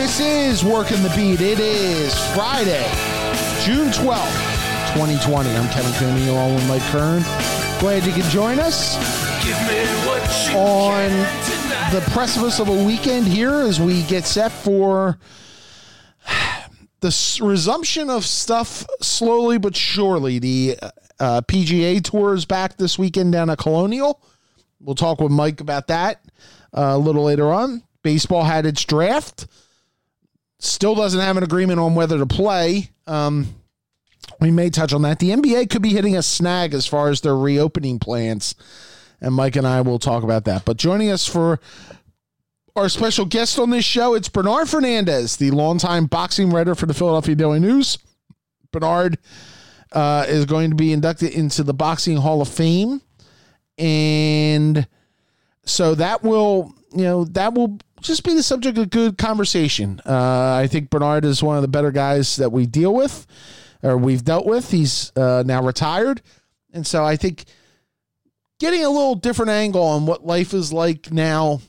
This is Working the Beat. It is Friday, June 12th, 2020. I'm Kevin Cooney along with Mike Kern. Glad you could join us on the precipice of a weekend here as we get set for the resumption of stuff slowly but surely. The uh, PGA Tour is back this weekend down at Colonial. We'll talk with Mike about that uh, a little later on. Baseball had its draft. Still doesn't have an agreement on whether to play. Um, we may touch on that. The NBA could be hitting a snag as far as their reopening plans. And Mike and I will talk about that. But joining us for our special guest on this show, it's Bernard Fernandez, the longtime boxing writer for the Philadelphia Daily News. Bernard uh, is going to be inducted into the Boxing Hall of Fame. And so that will, you know, that will just be the subject of good conversation. Uh, I think Bernard is one of the better guys that we deal with or we've dealt with. He's uh, now retired. And so I think getting a little different angle on what life is like now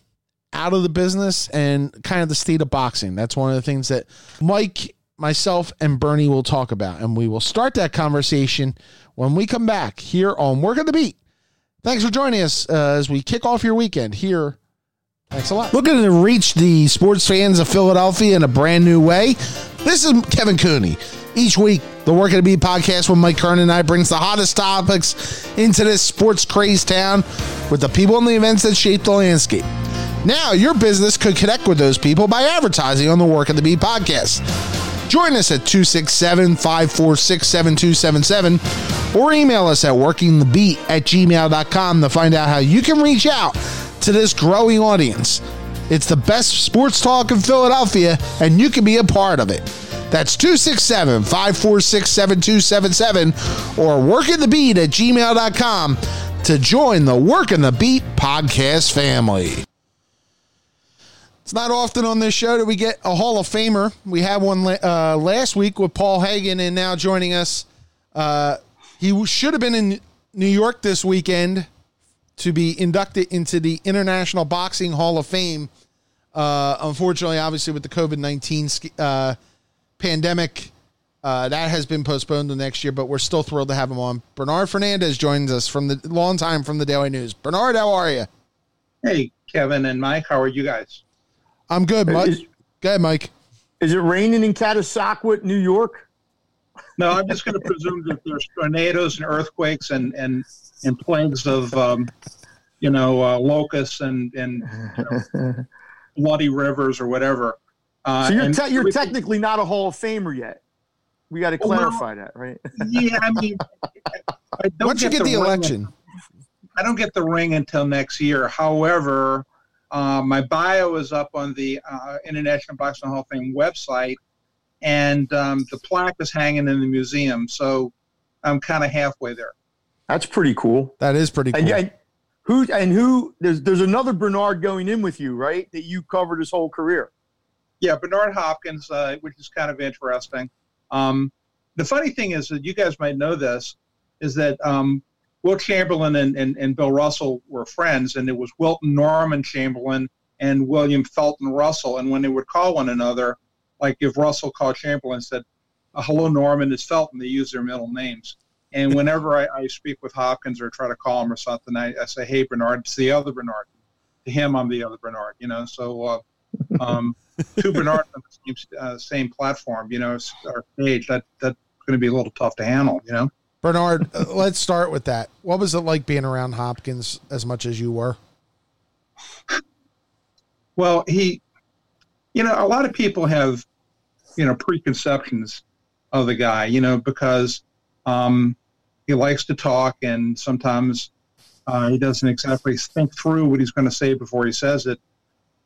out of the business and kind of the state of boxing. That's one of the things that Mike, myself, and Bernie will talk about. And we will start that conversation when we come back here on Working the Beat. Thanks for joining us uh, as we kick off your weekend here Thanks a lot. Looking to reach the sports fans of Philadelphia in a brand new way. This is Kevin Cooney. Each week, the Working the Beat podcast with Mike Kern and I brings the hottest topics into this sports crazed town with the people and the events that shape the landscape. Now, your business could connect with those people by advertising on the Working the Beat podcast. Join us at 267 546 7277 or email us at workingthebeat at gmail.com to find out how you can reach out to this growing audience. It's the best sports talk in Philadelphia, and you can be a part of it. That's 267 546 7277 or working the beat at gmail.com to join the Working the Beat podcast family. It's not often on this show that we get a Hall of Famer. We had one uh, last week with Paul Hagen, and now joining us. Uh, he should have been in New York this weekend to be inducted into the International Boxing Hall of Fame. Uh, unfortunately, obviously, with the COVID 19 uh, pandemic, uh, that has been postponed to next year, but we're still thrilled to have him on. Bernard Fernandez joins us from the long time from the Daily News. Bernard, how are you? Hey, Kevin and Mike, how are you guys? I'm good, Mike. Is, Go ahead, Mike. Is it raining in Canastota, New York? No, I'm just going to presume that there's tornadoes and earthquakes and and and plagues of um, you know uh, locusts and and you know, bloody rivers or whatever. Uh, so you're te- you're technically not a Hall of Famer yet. We got to clarify well, that, right? yeah, I mean, I once you get the, the election, I don't get the ring until next year. However, uh, my bio is up on the uh, International Boxing Hall of Fame website, and um, the plaque is hanging in the museum. So I'm kind of halfway there. That's pretty cool. That is pretty cool. And, and who and who? There's there's another Bernard going in with you, right? That you covered his whole career. Yeah, Bernard Hopkins, uh, which is kind of interesting. Um, the funny thing is that you guys might know this is that um, Wilt Chamberlain and, and, and Bill Russell were friends, and it was Wilton Norman Chamberlain and William Felton Russell. And when they would call one another, like if Russell called Chamberlain and said, "Hello, Norman," is Felton. They use their middle names. And whenever I, I, speak with Hopkins or try to call him or something, I, I, say, "Hey, Bernard, it's the other Bernard." To him, I'm the other Bernard. You know, so uh, um, two Bernards on the same, uh, same platform, you know, or stage. That that's going to be a little tough to handle. You know. Bernard, uh, let's start with that. What was it like being around Hopkins as much as you were? Well, he, you know, a lot of people have, you know, preconceptions of the guy, you know, because um, he likes to talk, and sometimes uh, he doesn't exactly think through what he's going to say before he says it.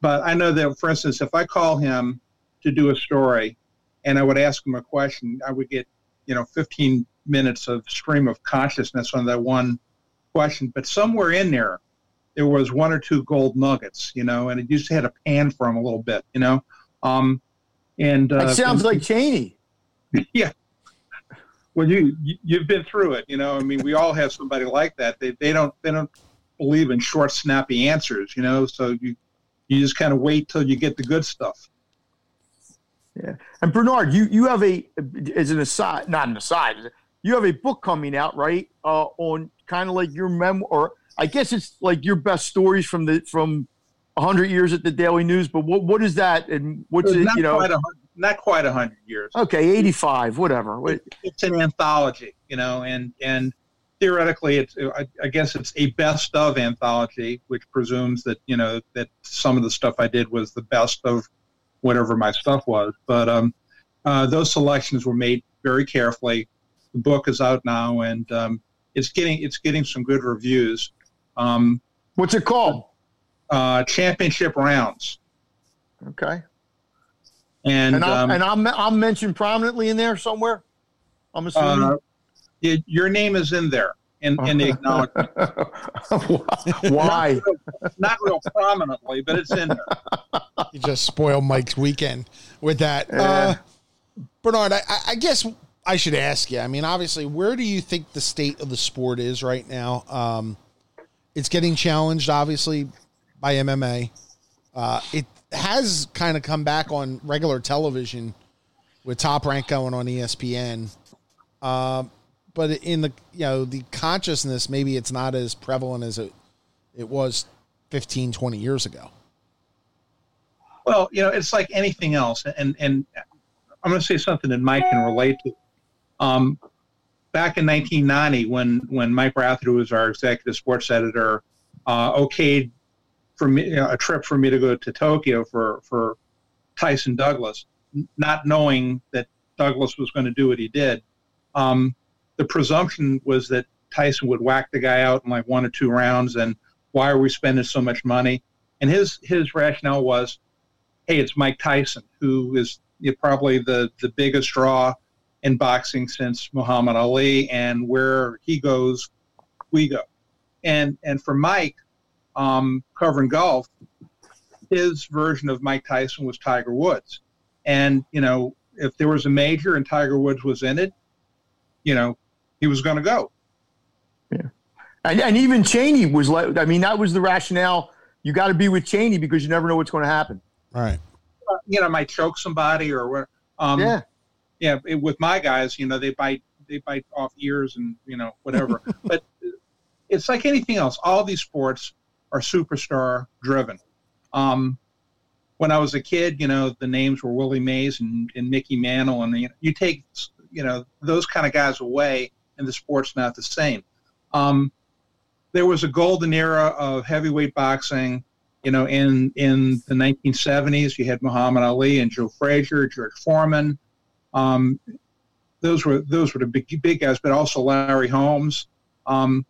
But I know that, for instance, if I call him to do a story, and I would ask him a question, I would get, you know, 15 minutes of stream of consciousness on that one question. But somewhere in there, there was one or two gold nuggets, you know, and it used to had a pan for him a little bit, you know. Um, and uh, it sounds and, like Chaney. Yeah, well, you, you have been through it. You know, I mean, we all have somebody like that. They they don't they don't believe in short, snappy answers. You know, so you you just kind of wait till you get the good stuff. Yeah, and Bernard, you you have a as an aside, not an aside, you have a book coming out, right? Uh, on kind of like your memoir, or I guess it's like your best stories from the from hundred years at the Daily News. But what what is that, and what's it? not You know, quite a, hun- not quite a hundred years. okay, eighty five, whatever. What- It's an anthology, you know, and and theoretically, it's I, I guess it's a best of anthology, which presumes that you know that some of the stuff I did was the best of whatever my stuff was. But um, uh, those selections were made very carefully. The book is out now, and um, it's getting it's getting some good reviews. Um, What's it called? uh, championship rounds, Okay, and, and I'm um, and I'm I'm mentioned prominently in there somewhere. I'm assuming. uh, it, your name is in there in, in the acknowledgement. Why? Not real, not real prominently, but it's in there. You just spoiled Mike's weekend with that. Uh, Bernard, I, I- I guess I should ask you. I mean, obviously, where do you think the state of the sport is right now? Um, it's getting challenged, obviously, by MMA. Uh, it has kind of come back on regular television with Top Rank going on ESPN. Um, but in the you know the consciousness, maybe it's not as prevalent as it it was 15, 20 years ago. Well, you know, it's like anything else, and and I'm going to say something that Mike can relate to. Um, back in 1990, when when Mike Rathet, was our executive sports editor, uh, okayed for me you know, a trip for me to go to Tokyo for for Tyson Douglas, not knowing that Douglas was going to do what he did. Um, the presumption was that Tyson would whack the guy out in like one or two rounds, and why are we spending so much money? And his his rationale was, hey, it's Mike Tyson, who is probably the the biggest draw in boxing since Muhammad Ali, and where he goes, we go. And and for Mike, um, covering golf, his version of Mike Tyson was Tiger Woods, and you know if there was a major and Tiger Woods was in it, you know he was going to go. And, and even Chaney was like, I mean, that was the rationale. You got to be with Chaney because you never know what's going to happen. Right. Uh, you know, might choke somebody or what. Um, yeah. yeah, it, with my guys, you know, they bite they bite off ears and you know whatever. but it's like anything else. All these sports are superstar driven. Um, when I was a kid, you know, the names were Willie Mays and, and Mickey Mantle, and you, you take you know those kind of guys away, and the sport's not the same. Um, there was a golden era of heavyweight boxing. You know, in in the 1970s, you had Muhammad Ali and Joe Frazier, George Foreman. Um, those were those were the big big guys, but also Larry Holmes. Um,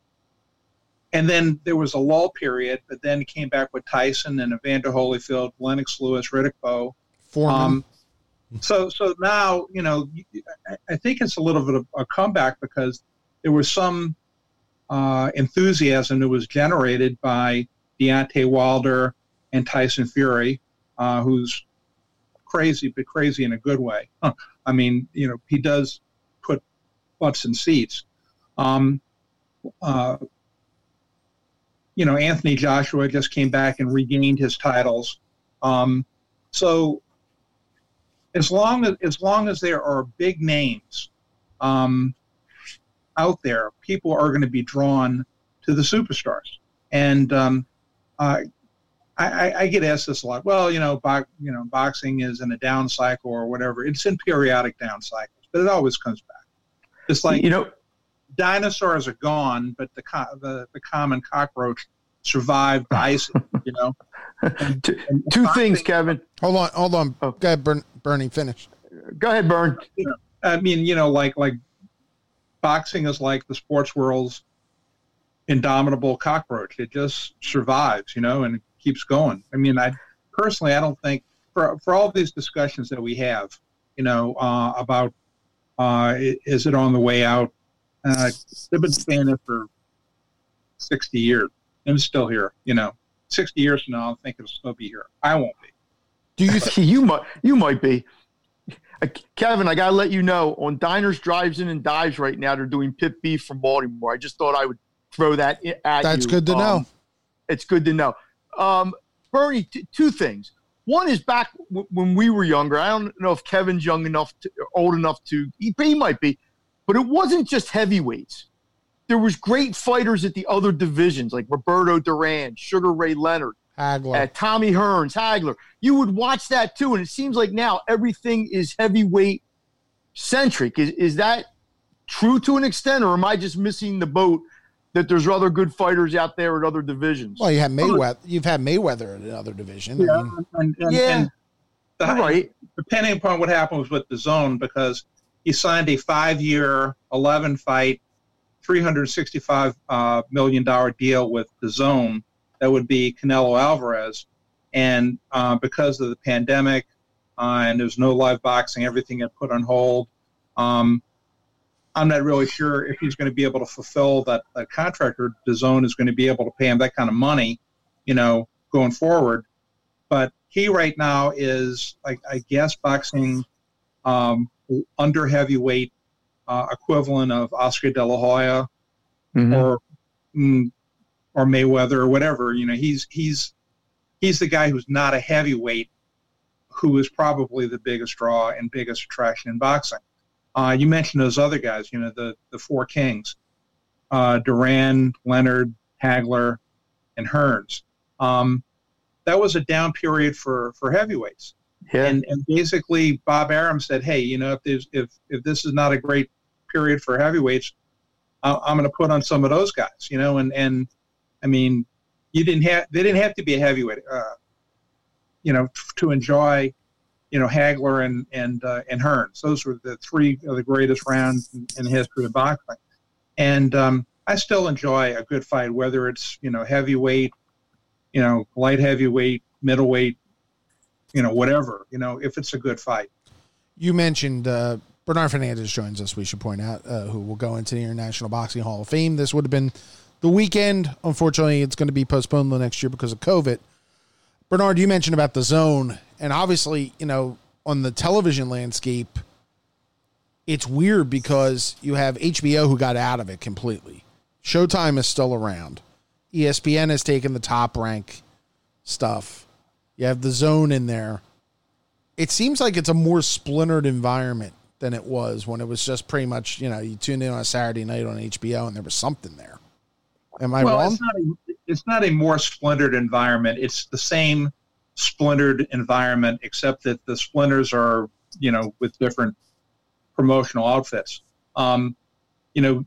and then there was a lull period, but then came back with Tyson and Evander Holyfield, Lennox Lewis, Riddick Bowe. Foreman. Um, so so now you know I- I think it's a little bit of a comeback because there was some uh, enthusiasm that was generated by Deontay Wilder and Tyson Fury, uh, who's crazy, but crazy in a good way. Huh. I mean, you know, he does put butts in seats. Um, uh, you know, Anthony Joshua just came back and regained his titles. Um, so as long as as long as there are big names um, out there, people are going to be drawn to the superstars. And um, I, I, I get asked this a lot. Well, you know, bo- you know, boxing is in a down cycle or whatever. It's in periodic down cycles, but it always comes back. It's like you know, dinosaurs are gone, but the co- the, the common cockroach survived the ice. You know, two, And two boxing- things, Kevin. hold on, hold on. Oh. Go ahead, Bern, Bernie, finish. Go ahead, Bern. I mean, you know, like like boxing is like the sports world's indomitable cockroach. It just survives, you know, and keeps going. I mean, I personally, I don't think for for all these discussions that we have, you know, uh, about uh, is it on the way out? Uh, they've been saying it for sixty years, and it's still here. You know, sixty years from now, I think it'll still be here. I won't be. Do you th- you might you might be. Uh, Kevin, I gotta let you know on diners, drives in, and dives right now. They're doing pit beef from Baltimore. I just thought I would throw that i- at you. That's good to Um, know. It's good to know. Um, Bernie, t- two things. One is back w- when we were younger. I don't know if Kevin's young enough, to, old enough to. He, he might be, but it wasn't just heavyweights. There was great fighters at the other divisions, like Roberto Duran, Sugar Ray Leonard, Hagler. uh, Tommy Hearns, Hagler. You would watch that too, and it seems like now everything is heavyweight centric. Is is that true to an extent, or am I just missing the boat? That there's other good fighters out there at other divisions. well, you have Mayweather. You've had Mayweather in another division. I mean, and, and, Yeah. and the- right. depending upon what happens with the zone, because he signed a five-year, eleven-fight, three hundred sixty-five uh, million deal with DAZN. That would be Canelo Alvarez, and uh, because of the pandemic uh, and there's no live boxing, everything got put on hold. Um, I'm not really sure if he's going to be able to fulfill that, that contract, or DAZN is going to be able to pay him that kind of money, you know, going forward. But he right now is, I, I guess, boxing um, under heavyweight uh, equivalent of Oscar De La Hoya or mm, or Mayweather or whatever. You know, he's he's he's the guy who's not a heavyweight, who is probably the biggest draw and biggest attraction in boxing. Uh, you mentioned those other guys. You know, the the four kings, uh, Duran, Leonard, Hagler, and Hearns. Um, that was a down period for for heavyweights. Yeah. And, and basically, Bob Arum said, "Hey, you know, if if if this is not a great period for heavyweights, I- I'm going to put on some of those guys." You know, and and I mean, you didn't have they didn't have to be a heavyweight, uh, you know, to enjoy, you know, Hagler and and uh, and Hearns. Those were the three of the greatest rounds in, in the history of boxing. And um, I still enjoy a good fight, whether it's you know heavyweight, you know, light heavyweight, middleweight, you know, whatever. You know, if it's a good fight. you mentioned uh, Bernard Fernandez joins us. We should point out uh, who will go into the International Boxing Hall of Fame. This would have been the weekend. Unfortunately, it's going to be postponed the next year because of COVID. Bernard, you mentioned about DAZN, and obviously, you know, on the television landscape, it's weird because you have HBO who got out of it completely. Showtime is still around. ESPN has taken the top rank stuff. You have DAZN in there. It seems like it's a more splintered environment than it was when it was just pretty much, you know, you tuned in on a Saturday night on HBO and there was something there. Am I well, wrong? it's not a it's not a more splintered environment. It's the same splintered environment, except that the splinters are you know with different promotional outfits. Um, you know,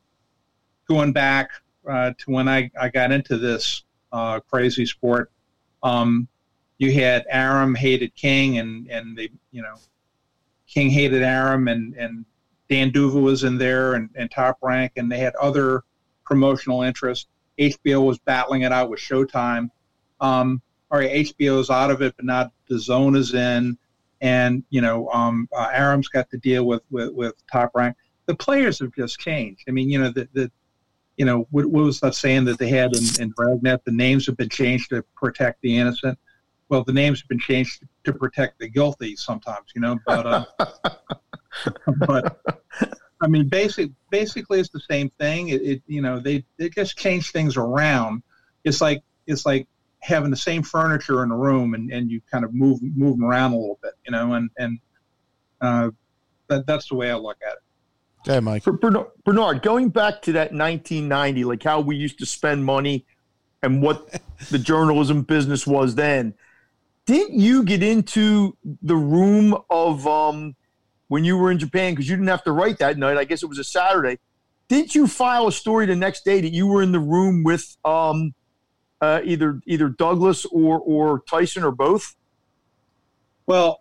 going back uh, to when I, I got into this uh, crazy sport, um, you had Arum hated King, and and they you know King hated Arum, and and Dan Duva was in there, and, and Top Rank, and they had other promotional interests. HBO was battling it out with Showtime. Um, all right, is out of it, but not DAZN is in, and you know, um, uh, Arum's got to deal with, with with Top Rank. The players have just changed. I mean, you know, the, the you know, what, what was that saying that they had in, in Dragnet? The names have been changed to protect the innocent. Well, the names have been changed to protect the guilty sometimes, you know. But uh, but I mean, basic basically it's the same thing. It, it you know they they just change things around. It's like it's like having the same furniture in a room and, and you kind of move move them around a little bit, you know, and and uh, that that's the way I look at it. Okay, Mike. For Bernard, Bernard, going back to that 1990, like how we used to spend money and what the journalism business was then, didn't you get into the room of um, when you were in Japan because you didn't have to write that night? I guess it was a Saturday. Didn't you file a story the next day that you were in the room with um, uh, either either Douglas or or Tyson or both? Well,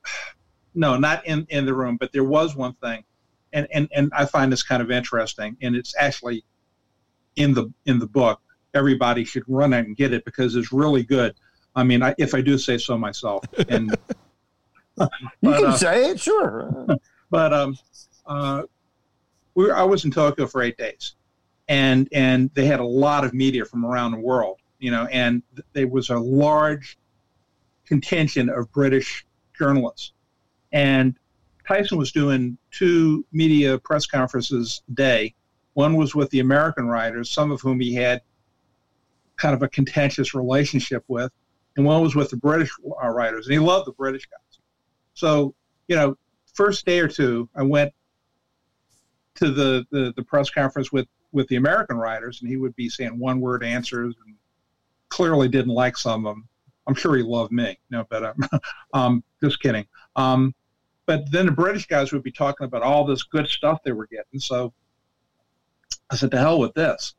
no, not in, in the room, but there was one thing, and, and, and I find this kind of interesting, and it's actually in the in the book. Everybody should run out and get it because it's really good. I mean, I, if I do say so myself, and You can uh, say it, sure. but um, uh, we were, I was in Tokyo for eight days, and and they had a lot of media from around the world, you know, and there was a large contingent of British journalists, and Tyson was doing two media press conferences a day. One was with the American writers, some of whom he had kind of a contentious relationship with, and one was with the British uh, writers, and he loved the British guys. So, you know, first day or two, I went to the, the, the press conference with, with the American writers, and he would be saying one word answers and clearly didn't like some of them. I'm sure he loved me, no, but um, um, just kidding. Um, but then the British guys would be talking about all this good stuff they were getting. So I said, to hell with this.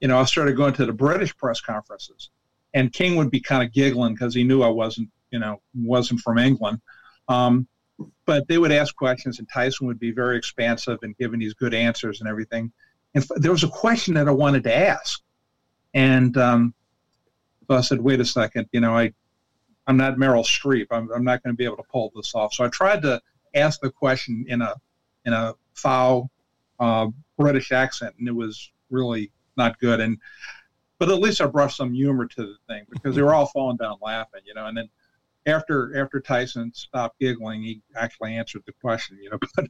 You know, I started going to the British press conferences, and King would be kind of giggling because he knew I wasn't, you know, wasn't from England. Um, but they would ask questions, and Tyson would be very expansive and giving these good answers and everything. And there was a question that I wanted to ask, and um, so I said, "Wait a second, you know, I, I'm not Meryl Streep. I'm, I'm not going to be able to pull this off." So I tried to ask the question in a in a foul uh, British accent, and it was really not good. And but at least I brought some humor to the thing because they were all falling down laughing, you know. And then after after Tyson stopped giggling, he actually answered the question, you know.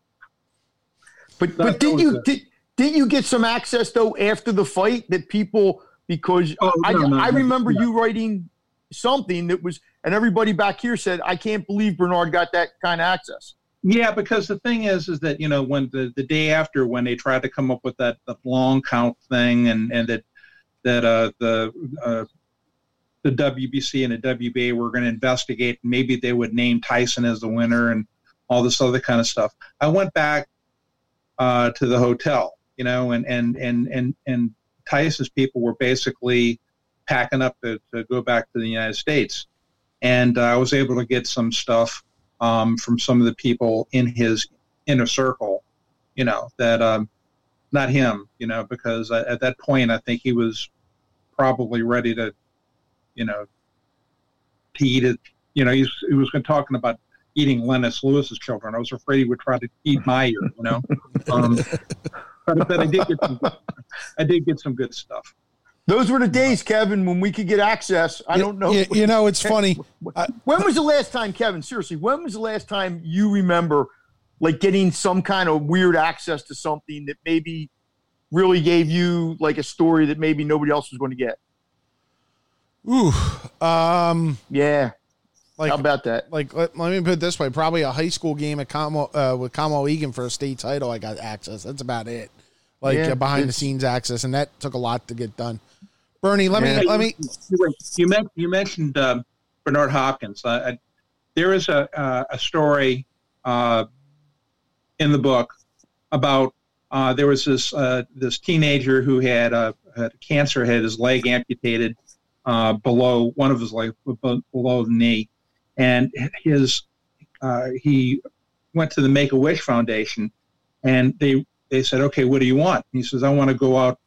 But but, but did you did, did you get some access though after the fight that people because oh, I, no, no, I remember no. you writing something that was and everybody back here said I can't believe Bernard got that kind of access. Yeah, because the thing is, is that you know when the, the day after when they tried to come up with that the long count thing and and that that uh, the uh, the WBC and the WBA were going to investigate. Maybe they would name Tyson as the winner and all this other kind of stuff. I went back uh, to the hotel, you know, and and and and and Tyson's people were basically packing up to, to go back to the United States, and uh, I was able to get some stuff um, from some of the people in his inner circle, you know, that um, not him, you know, because at that point I think he was probably ready to you know, to eat it. You know, he was talking about eating Lennox Lewis's children. I was afraid he would try to eat my ear, you know. Um, but, but I did get some, I did get some good stuff. Those were the days, Kevin, when we could get access. I don't know. You, you know, it's funny. when was the last time, Kevin? Seriously, when was the last time you remember, like, getting some kind of weird access to something that maybe really gave you like a story that maybe nobody else was going to get? Ooh, um, yeah. Like, How about that? Like, let, let, me put it this way: probably a high school game at Conwell, uh, with Conwell-Egan for a state title. I got access. That's about it. Like yeah, uh, behind the scenes access, and that took a lot to get done. Bernie, let yeah. me let me. You, mentioned you mentioned uh, Bernard Hopkins. Uh, there is a uh, a story uh, in the book about there was this this teenager who had, had cancer, had his leg amputated uh, below one of his legs, below the knee, and his uh, he went to the Make a Wish Foundation, and they they said, okay, what do you want? And he says, I want to go out.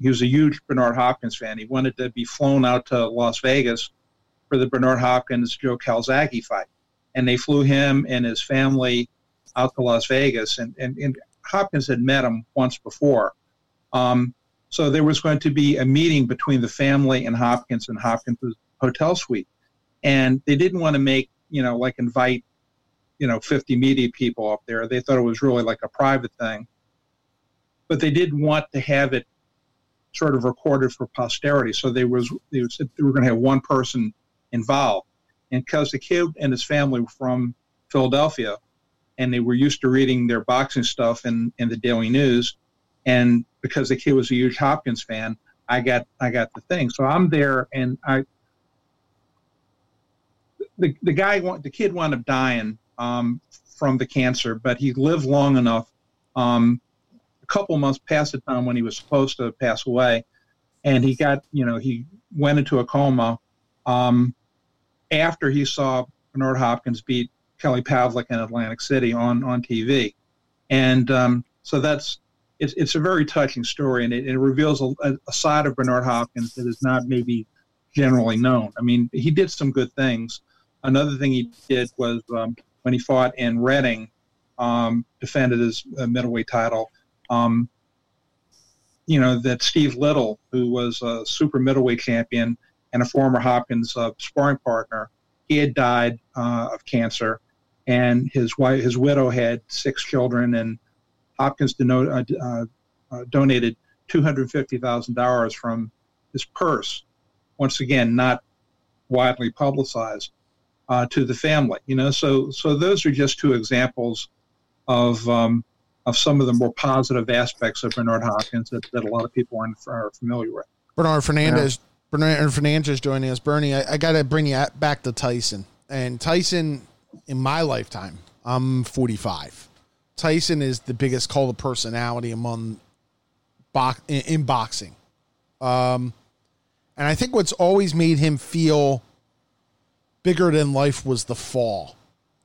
He was a huge Bernard Hopkins fan. He wanted to be flown out to Las Vegas for the Bernard Hopkins Joe Calzaghe fight, and they flew him and his family out to Las Vegas, and and, and Hopkins had met him once before. Um, so there was going to be a meeting between the family and Hopkins and Hopkins' hotel suite. And they didn't want to make, you know, like invite, you know, 50 media people up there. They thought it was really like a private thing. But they didn't want to have it sort of recorded for posterity. So they, was, they were going to have one person involved. And because the kid and his family were from Philadelphia, and they were used to reading their boxing stuff in, in the Daily News, and because the kid was a huge Hopkins fan, I got I got the thing. So I'm there, and I the the guy the kid wound up dying um, from the cancer, but he lived long enough. Um, a couple months past the time when he was supposed to pass away, and he got you know he went into a coma um, after he saw Bernard Hopkins beat Kelly Pavlik in Atlantic City on on TV, and um, so that's it's, it's a very touching story, and it, it reveals a, a, side of Bernard Hopkins that is not maybe generally known. I mean, he did some good things. Another thing he did was um, when he fought in Reading, um, defended his uh, middleweight title. Um, you know that Steve Little, who was a super middleweight champion and a former Hopkins uh, sparring partner, he had died uh, of cancer, and his wife, his widow, had six children, and Hopkins deno- uh, uh, uh donated $250,000 from his purse. Once again, not widely publicized uh, to the family. You know, so so those are just two examples of um, of some of the more positive aspects of Bernard Hopkins that, that a lot of people aren't are familiar with. Bernard Fernandez, yeah. Bernard Fernandez joining us. Bernie, I, I got to bring you back to Tyson. And Tyson, in my lifetime, I'm 45. Tyson is the biggest cult of personality among box in, in boxing. Um, and I think what's always made him feel bigger than life was the fall.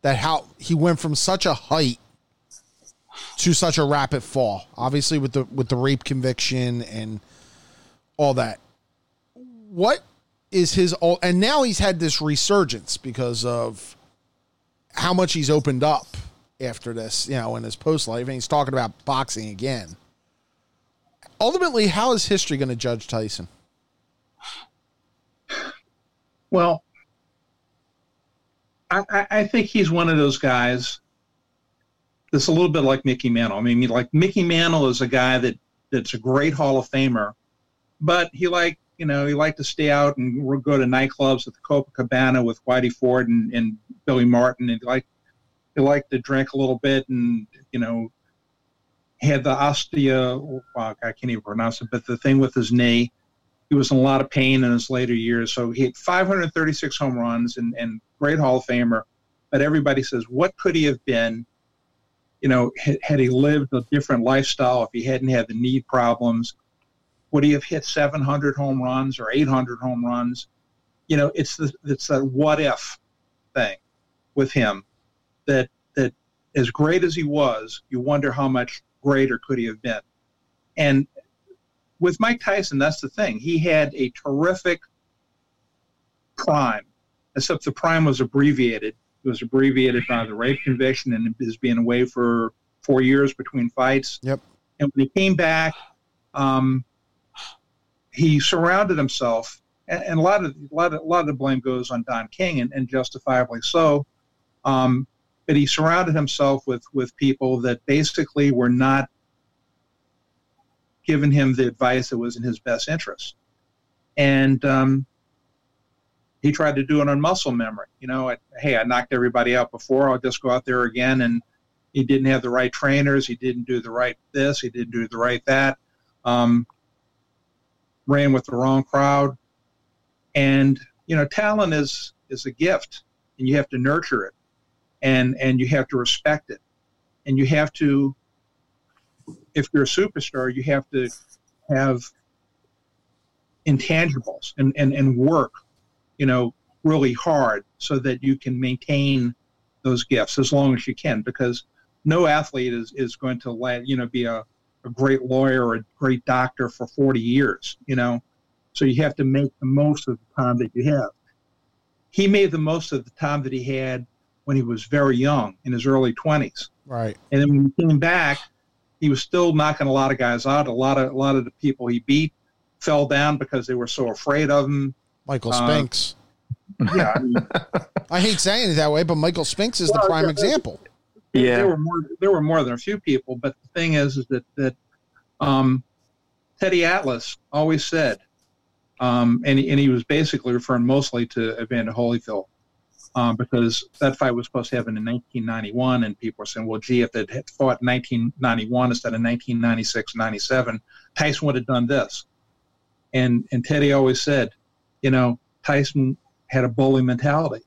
That how he went from such a height to such a rapid fall. Obviously with the with the rape conviction and all that. What is his all and now he's had this resurgence because of how much he's opened up after this, you know, in his post life and he's talking about boxing again. Ultimately, how is history going to judge Tyson? Well, I, I think he's one of those guys that's a little bit like Mickey Mantle. I mean, like Mickey Mantle is a guy that that's a great Hall of Famer, but he like you know he liked to stay out and go to nightclubs at the Copacabana with Whitey Ford and, and Billy Martin, and like he liked to drink a little bit and you know had the ostea well, I can't even pronounce it, but the thing with his knee. He was in a lot of pain in his later years. So he hit 536 home runs and, and great Hall of Famer. But everybody says, what could he have been you know, had, had, he lived a different lifestyle, if he hadn't had the knee problems, would he have hit 700 home runs or 800 home runs? You know, it's the it's that what if thing with him that that as great as he was, you wonder how much greater could he have been. And with Mike Tyson, that's the thing. He had a terrific prime, except the prime was abbreviated it was abbreviated by the rape conviction and is being away for four years between fights. Yep. And when he came back, um, he surrounded himself, and, and, a lot of a lot of a lot of the blame goes on Don King, and, and justifiably so. Um, but he surrounded himself with with people that basically were not giving him the advice that was in his best interest. And um, he tried to do it on muscle memory. You know, I, hey, I knocked everybody out before. I'll just go out there again. And he didn't have the right trainers. He didn't do the right this. He didn't do the right that. Um, ran with the wrong crowd. And you know, talent is is a gift, and you have to nurture it, and and you have to respect it, and you have to. If you're a superstar, you have to have intangibles and, and, and work you know, really hard so that you can maintain those gifts as long as you can because no athlete is, is going to let, you know, be a, a great lawyer or a great doctor for 40 years, you know. So you have to make the most of the time that you have. He made the most of the time that he had when he was very young in his early 20s. Right. And then when he came back, he was still knocking a lot of guys out. A lot of a lot of the people he beat fell down because they were so afraid of him. Michael uh, Spinks. Uh, yeah, I, mean, I, hate saying it that way, but Michael Spinks is well, the prime there, example. Yeah, there were more. There were more than a few people, but the thing is, is that that um, Teddy Atlas always said, um, and he, and he was basically referring mostly to Evander Holyfield. Um, because that fight was supposed to happen in 1991, and people were saying, well, gee, if had fought in 1991 instead of 1996, 97, Tyson would have done this. And and Teddy always said, you know, Tyson had a bully mentality,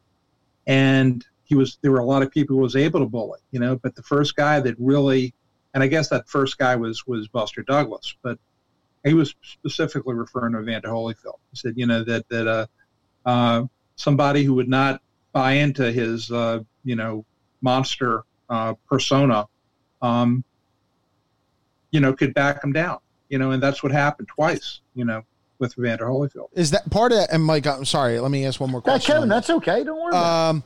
and he was there were a lot of people who was able to bully, you know. But the first guy that really, and I guess that first guy was was Buster Douglas, but he was specifically referring to Evander Holyfield. He said, you know, that that uh, uh, somebody who would not buy into his uh, you know monster uh, persona, um, you know, could back him down. You know, and that's what happened twice. You know, with Evander Holyfield. Is that part of that? And Mike, I'm sorry. Let me ask one more question. Yeah, Kevin, that's okay. Don't worry. Um,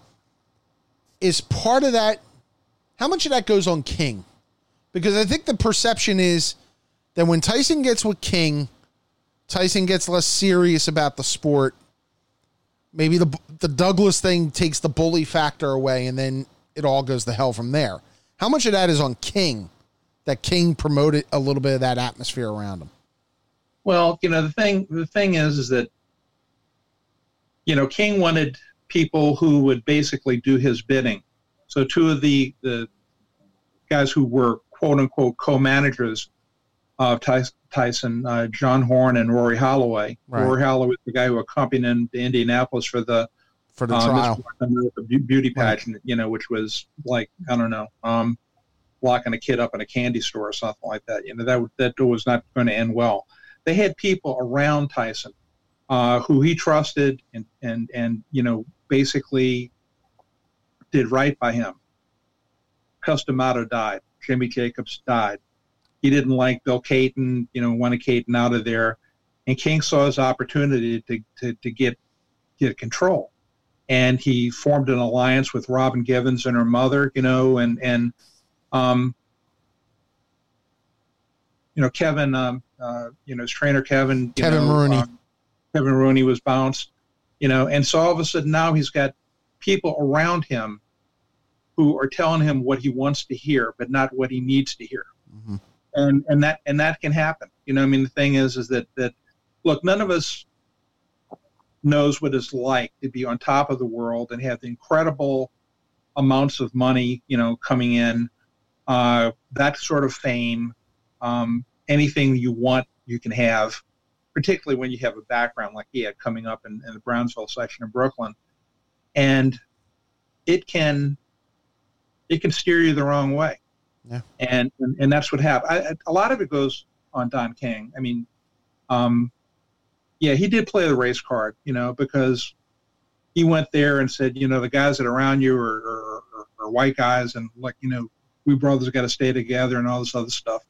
is part of that? How much of that goes on King? Because I think the perception is that when Tyson gets with King, Tyson gets less serious about the sport. Maybe the the Douglas thing takes the bully factor away, and then it all goes to hell from there. How much of that is on King? That King promoted a little bit of that atmosphere around him. Well, you know, the thing the thing is is that you know, King wanted people who would basically do his bidding. So two of the the guys who were quote unquote co-managers of Tyson, uh, John Horne and Rory Holloway. Right. Rory Holloway was the guy who accompanied him to Indianapolis for the for the uh, trial beauty pageant, right. you know, which was like I don't know, um, locking a kid up in a candy store or something like that. You know, that that was not going to end well. They had people around Tyson uh, who he trusted and and and you know basically did right by him. Cus D'Amato died. Jimmy Jacobs died. He didn't like Bill Cayton, you know, wanted Cayton out of there. And King saw his opportunity to, to, to get get control. And he formed an alliance with Robin Givens and her mother, you know, and and um, you know, Kevin, um, uh, you know, his trainer Kevin, Kevin know, Rooney. Um, Kevin Rooney was bounced, you know, and so all of a sudden now he's got people around him who are telling him what he wants to hear, but not what he needs to hear. Mm-hmm. And and that and that can happen. You know, I mean, the thing is, is that that look, none of us knows what it's like to be on top of the world and have the incredible amounts of money, you know, coming in, uh, that sort of fame, um, anything you want, you can have particularly when you have a background like he had coming up in, in the Brownsville section of Brooklyn. And it can it can steer you the wrong way. Yeah. And, and, and that's what happened. I, a lot of it goes on Don King. I mean, um, yeah, he did play the race card, you know, because he went there and said, you know, the guys that are around you are, are, are, are white guys and like, you know, we brothers got to stay together and all this other stuff.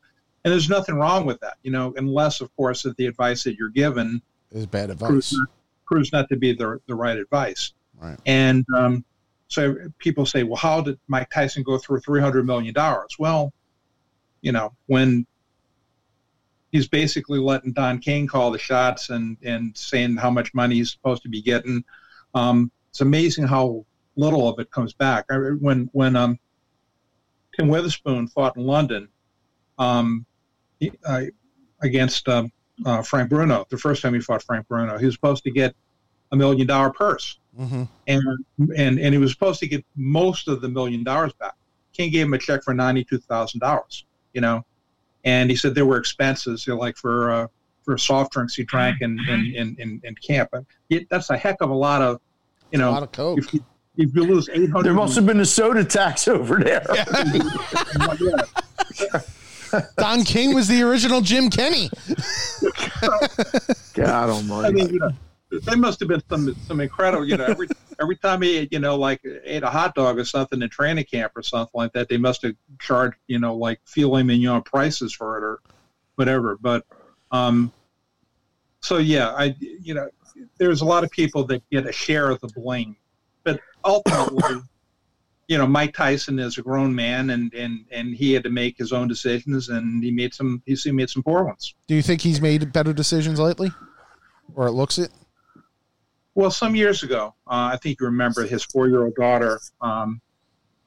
And there's nothing wrong with that, you know, unless, of course, that the advice that you're given is bad advice. Proves not, proves not to be the, the right advice. Right. And um, so people say, well, how did Mike Tyson go through $300 million? Well, you know, when he's basically letting Don King call the shots and, and saying how much money he's supposed to be getting, um, it's amazing how little of it comes back. I, when when um, Tim Witherspoon fought in London, um, uh, against um, uh, Frank Bruno. The first time he fought Frank Bruno, he was supposed to get a million dollar purse, mm-hmm. and and and he was supposed to get most of the million dollars back. King gave him a check for ninety two thousand dollars. You know, and he said there were expenses, you know, like for uh, for soft drinks he drank in in, in, in, in camp. And that's a heck of a lot of, you know, a lot of coke. If you, if you lose eight hundred, there must have been a soda tax over there. Yeah. Don King was the original Jim Kenney. God almighty. I mean, you know, there must have been some some incredible, you know, every every time he, you know, like ate a hot dog or something in training camp or something like that, they must have charged, you know, like filet mignon prices for it or whatever. But, um, so yeah, I, you know, there's a lot of people that get a share of the blame, but ultimately you know, Mike Tyson is a grown man, and and and he had to make his own decisions, and he made some he made some poor ones. Do you think he's made better decisions lately, or it looks it? Well, some years ago, uh, I think you remember his four-year-old daughter. Um,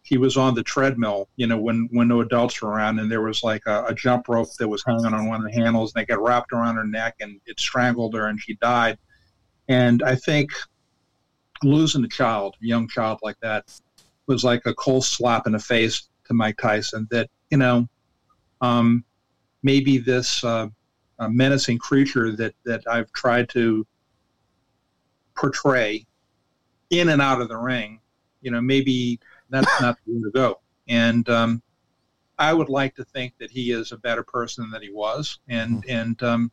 he was on the treadmill, you know, when when no adults were around, and there was like a, a jump rope that was hanging on one of the handles, and they got wrapped around her neck, and it strangled her, and she died. And I think losing a child, a young child like that, was like a cold slap in the face to Mike Tyson that, you know, um, maybe this uh, menacing creature that, that I've tried to portray in and out of the ring, you know, maybe that's not the way to go. And um, I would like to think that he is a better person than he was. And, mm-hmm. and um,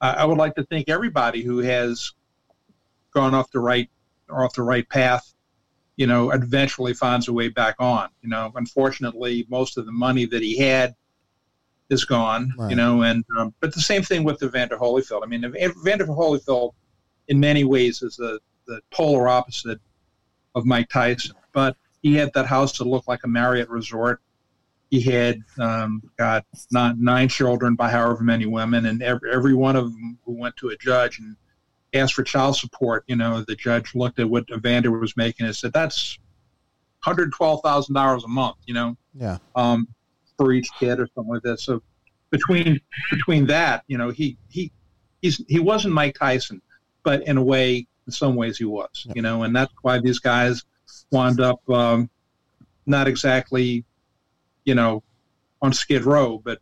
I, I would like to think everybody who has gone off the right or off the right path you know, eventually finds a way back on. You know, unfortunately, most of the money that he had is gone. Right. You know, and um, but the same thing with the Evander Holyfield. I mean, Evander Holyfield, in many ways, is the the polar opposite of Mike Tyson. But he had that house that looked like a Marriott resort. He had um, got not nine children by however many women, and every, every one of them who went to a judge and asked for child support, you know, the judge looked at what Evander was making and said, that's $112,000 a month, you know, yeah, um, for each kid or something like that. So between, between that, you know, he, he, he's, he wasn't Mike Tyson, but in a way in some ways he was, you know, and that's why these guys wound up um, not exactly, you know, on Skid Row, but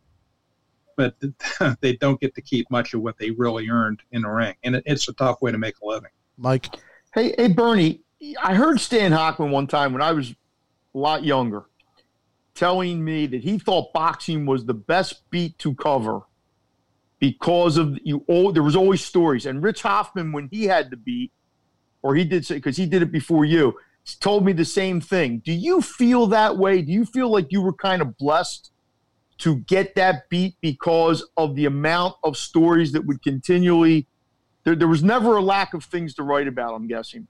but they don't get to keep much of what they really earned in the ring, and it, it's a tough way to make a living. Mike, hey, hey, Bernie, I heard Stan Hochman one time when I was a lot younger, telling me that he thought boxing was the best beat to cover because of you. Oh, there was always stories, and Rich Hoffman when he had the beat, or he did say, because he did it before you, told me the same thing. Do you feel that way? Do you feel like you were kind of blessed to get that beat because of the amount of stories that would continually? There, there was never a lack of things to write about. I'm guessing.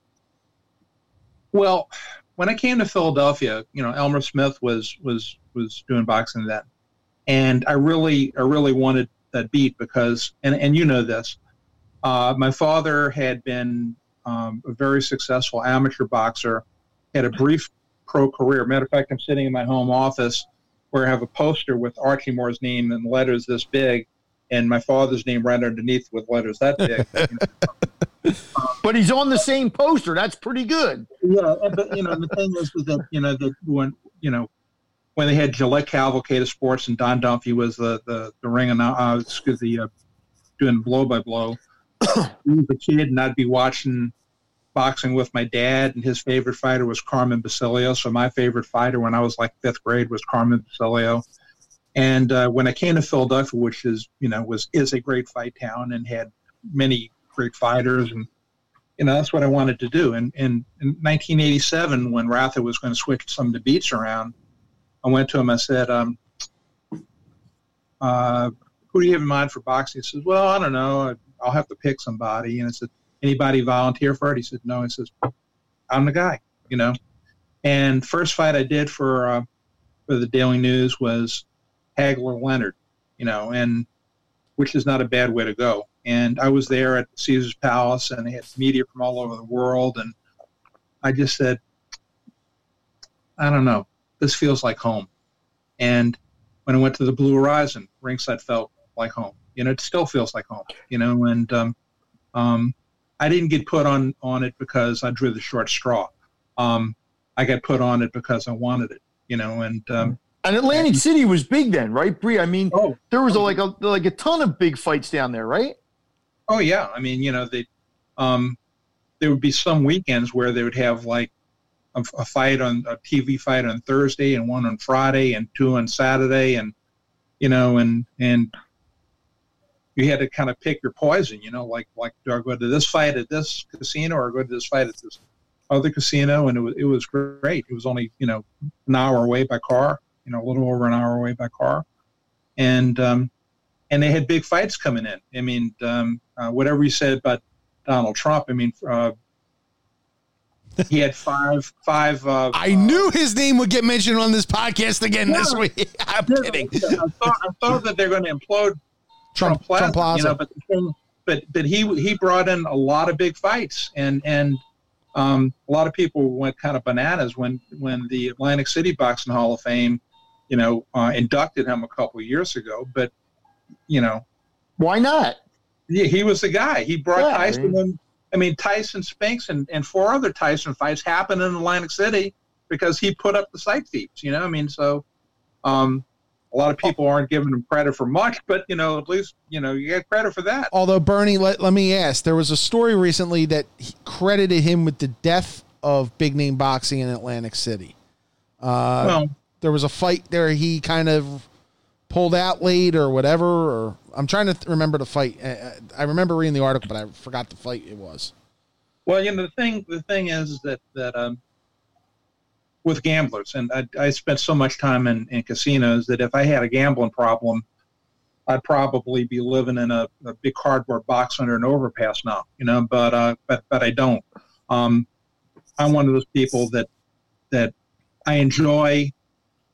Well, when I came to Philadelphia, you know, Elmer Smith was was was doing boxing then, and I really I really wanted that beat because and and you know this, uh, my father had been um, a very successful amateur boxer, had a brief pro career. Matter of fact, I'm sitting in my home office where I have a poster with Archie Moore's name in letters this big, and my father's name right underneath with letters that big. but he's on the same poster. That's pretty good. Yeah, but you know the thing is, is that you know that when you know when they had Gillette Cavalcade of Sports and Don Dunphy was the the, the ring and uh, excuse the uh, doing blow by blow. I was a kid and I'd be watching boxing with my dad, and his favorite fighter was Carmen Basilio. So my favorite fighter when I was like fifth grade was Carmen Basilio. And uh, when I came to Philadelphia, which is you know was is a great fight town and had many great fighters, and you know that's what I wanted to do. And, and in 1987, when Rathet was going to switch some of the beats around, I went to him. I said, um, uh, "Who do you have in mind for boxing?" He says, "Well, I don't know. I'll have to pick somebody." And I said, "Anybody volunteer for it?" He said, "No." He says, "I'm the guy," you know. And first fight I did for uh, for the Daily News was Hagler Leonard, you know, and which is not a bad way to go. And I was there at Caesar's Palace, and they had media from all over the world, and I just said, I don't know this feels like home. And when I went to the Blue Horizon, ringside felt like home. You know, it still feels like home. You know, and um, um, I didn't get put on on it because I drew the short straw. Um, I got put on it because I wanted it. You know, and um, and Atlantic City was big then, right, Bree? I mean, oh, there was a, like a like a ton of big fights down there, right? Oh yeah, I mean, you know, they um, there would be some weekends where they would have like a, a, fight on a TV fight on Thursday and one on Friday and two on Saturday and you know and and you had to kind of pick your poison you know like like do I go to this fight at this casino or go to this fight at this other casino? And it was it was great. It was only you know an hour away by car you know a little over an hour away by car. And um and they had big fights coming in. I mean um, uh, whatever you said about Donald Trump I mean uh, he had five five. Uh, I knew his name would get mentioned on this podcast again yeah, this week. I'm kidding. I thought, I thought that they're going to implode Trump, Trump Plaza, Trump Plaza. You know, but, thing, but but he he brought in a lot of big fights, and and um, a lot of people went kind of bananas when when the Atlantic City Boxing Hall of Fame, you know, uh, inducted him a couple of years ago. But you know, why not? Yeah, he was the guy. He brought yeah, Tyson I mean, I mean, Tyson Spinks and, and four other Tyson fights happened in Atlantic City because he put up the site fees. You know, I mean, so um, a lot of people aren't giving him credit for much, but you know, at least you know you get credit for that. Although Bernie, let, let me ask, there was a story recently that credited him with the death of big name boxing in Atlantic City. Uh, well, there was a fight there. He kind of pulled out late or whatever, or I'm trying to th- remember the fight. I remember reading the article, but I forgot the fight it was. Well, you know the thing. The thing is that that um, with gamblers, and I, I spent so much time in, in casinos that if I had a gambling problem, I'd probably be living in a, a big cardboard box under an overpass now. You know, but uh, but but I don't. Um, I'm one of those people that that I enjoy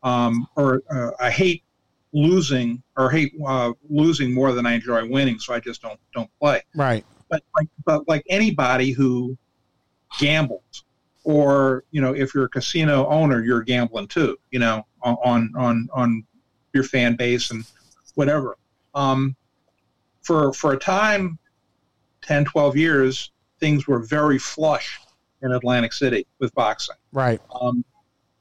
um, or uh, I hate losing or hate uh, losing more than I enjoy winning, so I just don't don't play. Right. But like but like anybody who gambles, or you know, if you're a casino owner, you're gambling too. You know, on on on your fan base and whatever. Um, for for a time, 10, 12 years, things were very flush in Atlantic City with boxing. Right. Um,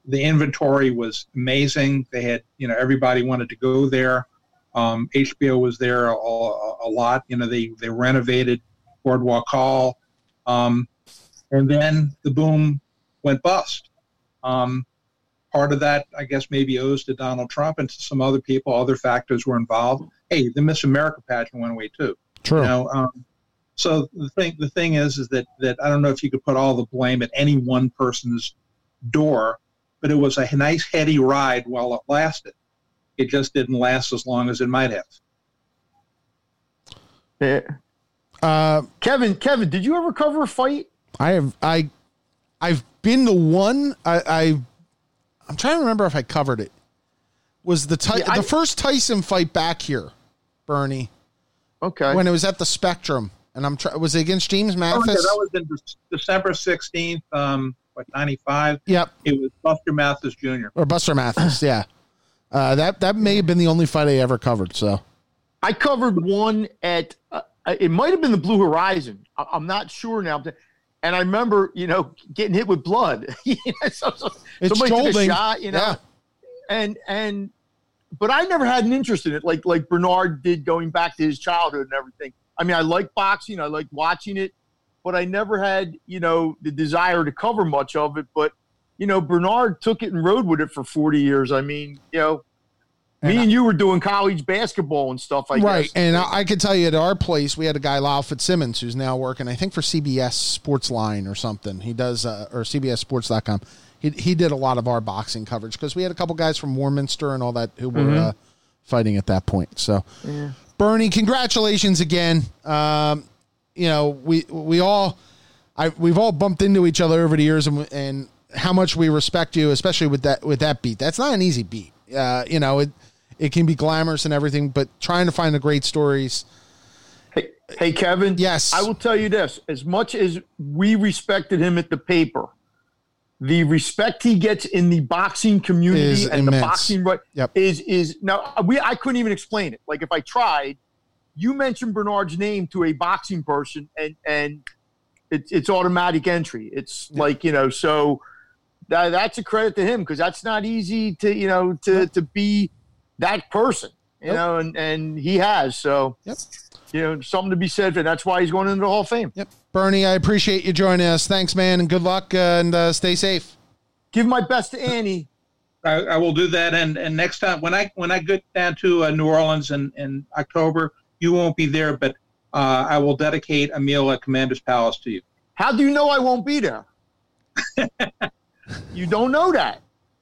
the inventory was amazing. They had, you know, everybody wanted to go there. Um, HBO was there a, a, lot. You know, they they renovated Boardwalk Hall, um, and then the boom went bust. Um, part of that, I guess, maybe owes to Donald Trump and to some other people. Other factors were involved. Hey, the Miss America pageant went away too. True. You know, um, so the thing the thing is is that that I don't know if you could put all the blame at any one person's door, but it was a nice heady ride while it lasted. It just didn't last as long as it might have. Yeah. Uh, Kevin, Kevin, did you ever cover a fight? I have I I've been the one I, I I'm trying to remember if I covered it. Was the Ty- Yeah, I- the first Tyson fight back here, Bernie, Okay. when it was at the Spectrum, and I'm trying. Was it against James Oh, yeah, Mathis? that was in De- December sixteenth, um, what ninety five. yep, It was Buster Mathis Jr. or Buster Mathis. yeah, uh, that that may have been the only fight I ever covered. So I covered one at uh, it might have been the Blue Horizon. I, I'm not sure now. And I remember, you know, getting hit with blood. You know, so, so it's somebody took a jolting. shot, you know, Yeah. and and but I never had an interest in it, like like Bernard did, going back to his childhood and everything. I mean, I like boxing, I like watching it, but I never had, you know, the desire to cover much of it. But you know, Bernard took it and rode with it for 40 years. I mean, you know, me And and you were doing college basketball and stuff. I right. guess. And I, I could tell you at our place, we had a guy, Lyle Fitzsimmons, who's now working, I think, for CBS Sports Line or something. He does, uh, or CBSSports.com. He, he did a lot of our boxing coverage because we had a couple guys from Warminster and all that who were uh, fighting at that point. So, Bernie, congratulations again. Um, you know, we we all, I we've all bumped into each other over the years, and and how much we respect you, especially with that with that beat. That's not an easy beat. Uh, you know, it it can be glamorous and everything, but trying to find the great stories. Hey, hey, Kevin. Yes. I will tell you this: as much as we respected him at the paper, the respect he gets in the boxing community and the boxing right Yep. is is now we I couldn't even explain it. Like if I tried, you mentioned Bernard's name to a boxing person, and and it's it's automatic entry. It's like you know so. That, that's a credit to him because that's not easy to you know to to be that person you Nope. know and and he has so Yep. you know, something to be said for. That's why he's going into the Hall of Fame. Yep. Bernie, I appreciate you joining us. Thanks, man, and good luck uh, and uh, stay safe. Give my best to Annie. I, I will do that. And, and next time when I when I get down to uh, New Orleans in, in October, you won't be there, but uh, I will dedicate a meal at Commander's Palace to you. How do you know I won't be there? you don't know that.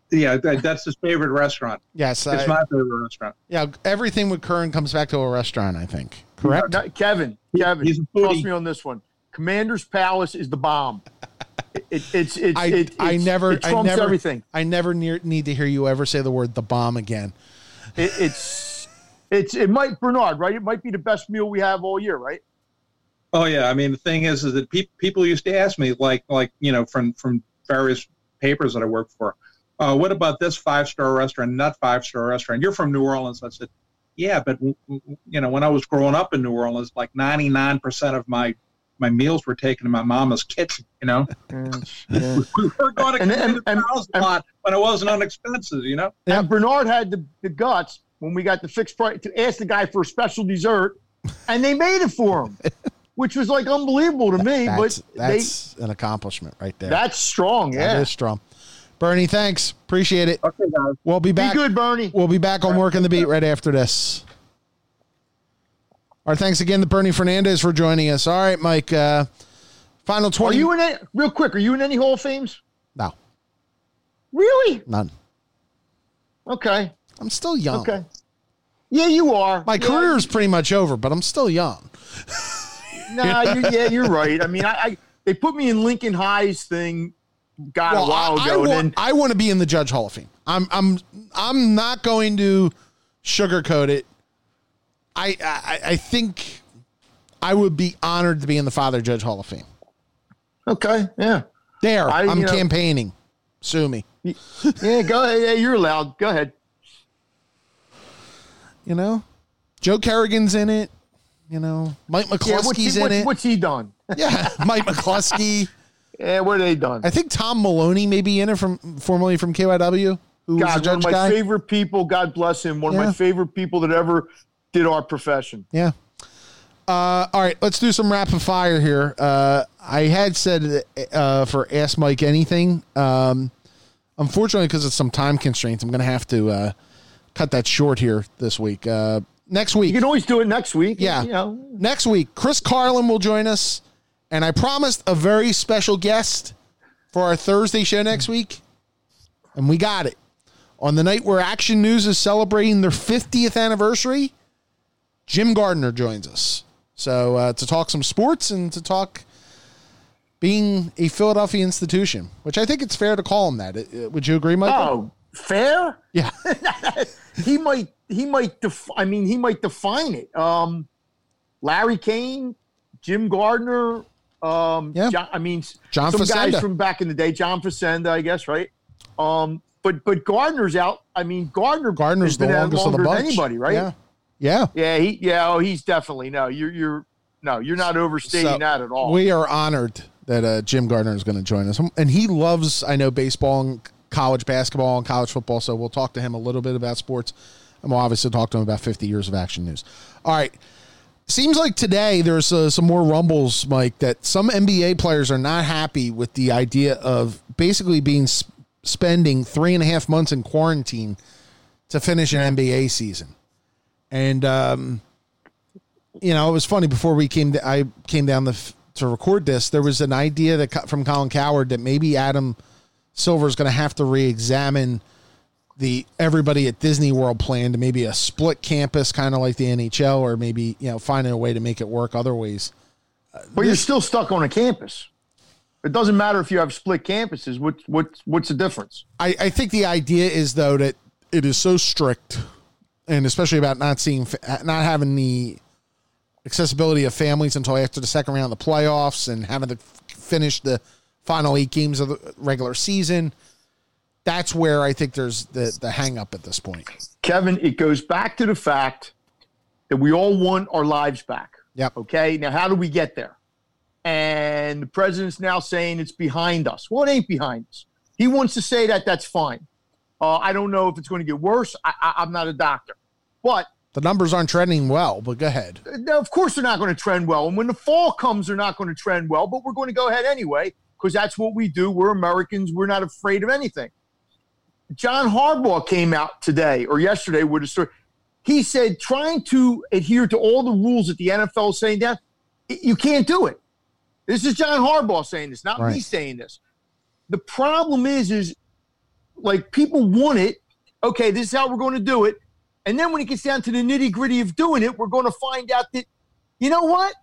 Yeah, that, that's his favorite restaurant. Yes. It's I- my favorite restaurant. yeah. Everything with Curran comes back to a restaurant, I think. Correct. No, Kevin, Kevin, He's a trust me on this one. Commander's Palace is the bomb. It, it, it's it's I, it, I never, it I never, everything. I never near, need to hear you ever say the word the bomb again. It, it's it's it might Bernard right. It might be the best meal we have all year, right? Oh yeah, I mean the thing is, is that pe- people used to ask me like like you know from from various papers that I work for, uh, what about this five star restaurant, not five star restaurant? You're from New Orleans. I said, yeah, but w- w- you know when I was growing up in New Orleans, like 99 percent of my my meals were taken in my mama's kitchen. You know, Yeah. we were going to And- Commander's and- Palace and- lot when it wasn't on expenses. You know, And Bernard had the, the guts when we got the fixed price to ask the guy for a special dessert, and they made it for him, which was like unbelievable to me. That's but they, that's an accomplishment right there. that's strong. Yeah. is strong. Bernie, thanks. Appreciate it. okay, guys. We'll be back. Be back. good, Bernie. We'll be back on working the beat right after this. Our thanks again to Bernie Fernandez for joining us. All right, Mike. Uh, final Are you in any, real quick? Are you in any Hall of Fames? no, Really? none. Okay. I'm still young. Okay. Yeah, you are. My yeah, career is pretty much over, but I'm still young. Nah, you yeah, you're right. I mean, I, I they put me in Lincoln High's thing, God, a while I, I ago. and want, I want to be in the Judge Hall of Fame. I'm I'm I'm not going to sugarcoat it. I I, I think I would be honored to be in the Father Judge Hall of Fame. okay, yeah, There, I- I, am you know- campaigning. Sue me. yeah. Go ahead. Yeah, you're allowed. Go ahead. You know, Joe Kerrigan's in it. You know, Mike Yeah, what's, McCluskey's he, in it. what's he done? Yeah, Mike McCluskey. Yeah, what are they done? I think Tom Maloney may be in it from formerly from KYW, who God, one of my guy. favorite people. God bless him. One of my favorite people that ever did our profession. Yeah. Uh, all right, let's do some rapid fire here. Uh, I had said uh, for Ask Mike Anything. Um, unfortunately, because of some time constraints, I'm going to have to uh, cut that short here this week. Uh, next week, You can always do it next week. Yeah. You know, next week, Chris Carlin will join us, and I promised a very special guest for our Thursday show next week, and we got it. On the night where Action News is celebrating their 50th anniversary, Jim Gardner joins us. So uh, to talk some sports and to talk being a Philadelphia institution, which I think it's fair to call him that. Uh, Would you agree, Michael? oh, fair. Yeah. he might. He might. Def- I mean, he might define it. Um, Larry Kane, Jim Gardner. Um, Yeah. John, I mean, John some Facenda. guys from back in the day. John Facenda, I guess, right? Um, but but Gardner's out. I mean, Gardner. Gardner's the longest of the bunch. Anybody, right? Yeah. Yeah. Yeah, he yeah, oh, he's definitely no. You're you're no, you're not overstating So, that at all. We are honored that uh, Jim Gardner is going to join us, and he loves, I know, baseball and college basketball and college football. So we'll talk to him a little bit about sports, and we'll obviously talk to him about 50 years of action news. All right. Seems like today there's uh, some more rumbles, Mike, that some NBA players are not happy with the idea of basically being s- spending three and a half months in quarantine to finish an NBA season. And um, you know, it was funny before we came. I came down the f- to record this. There was an idea that from Colin Cowherd that maybe Adam Silver is going to have to re-examine the everybody at Disney World plan to maybe a split campus, kind of like the NHL, or maybe you know finding a way to make it work other ways. but you're still stuck on a campus. It doesn't matter if you have split campuses. What what what's the difference? I, I think the idea is though that it is so strict, and especially about not seeing, not having the accessibility of families until after the second round of the playoffs, and having to finish the final eight games of the regular season. That's where I think there's the the hang up at this point. Kevin, it goes back to the fact that we all want our lives back. Yep. Okay. Now, how do we get there? And the president's now saying it's behind us. Well, it ain't behind us. He wants to say that. That's fine. Uh, I don't know if it's going to get worse. I, I, I'm not a doctor, but The numbers aren't trending well, but go ahead. Now, of course, they're not going to trend well. And when the fall comes, they're not going to trend well, but we're going to go ahead anyway because that's what we do. We're Americans. We're not afraid of anything. John Harbaugh came out today or yesterday with a story. He said trying to adhere to all the rules that the NFL is saying that you can't do it. This is John Harbaugh saying this, not me saying this. The problem is, is like people want it. Okay, this is how we're going to do it. And then when it gets down to the nitty gritty of doing it, we're going to find out that, you know what?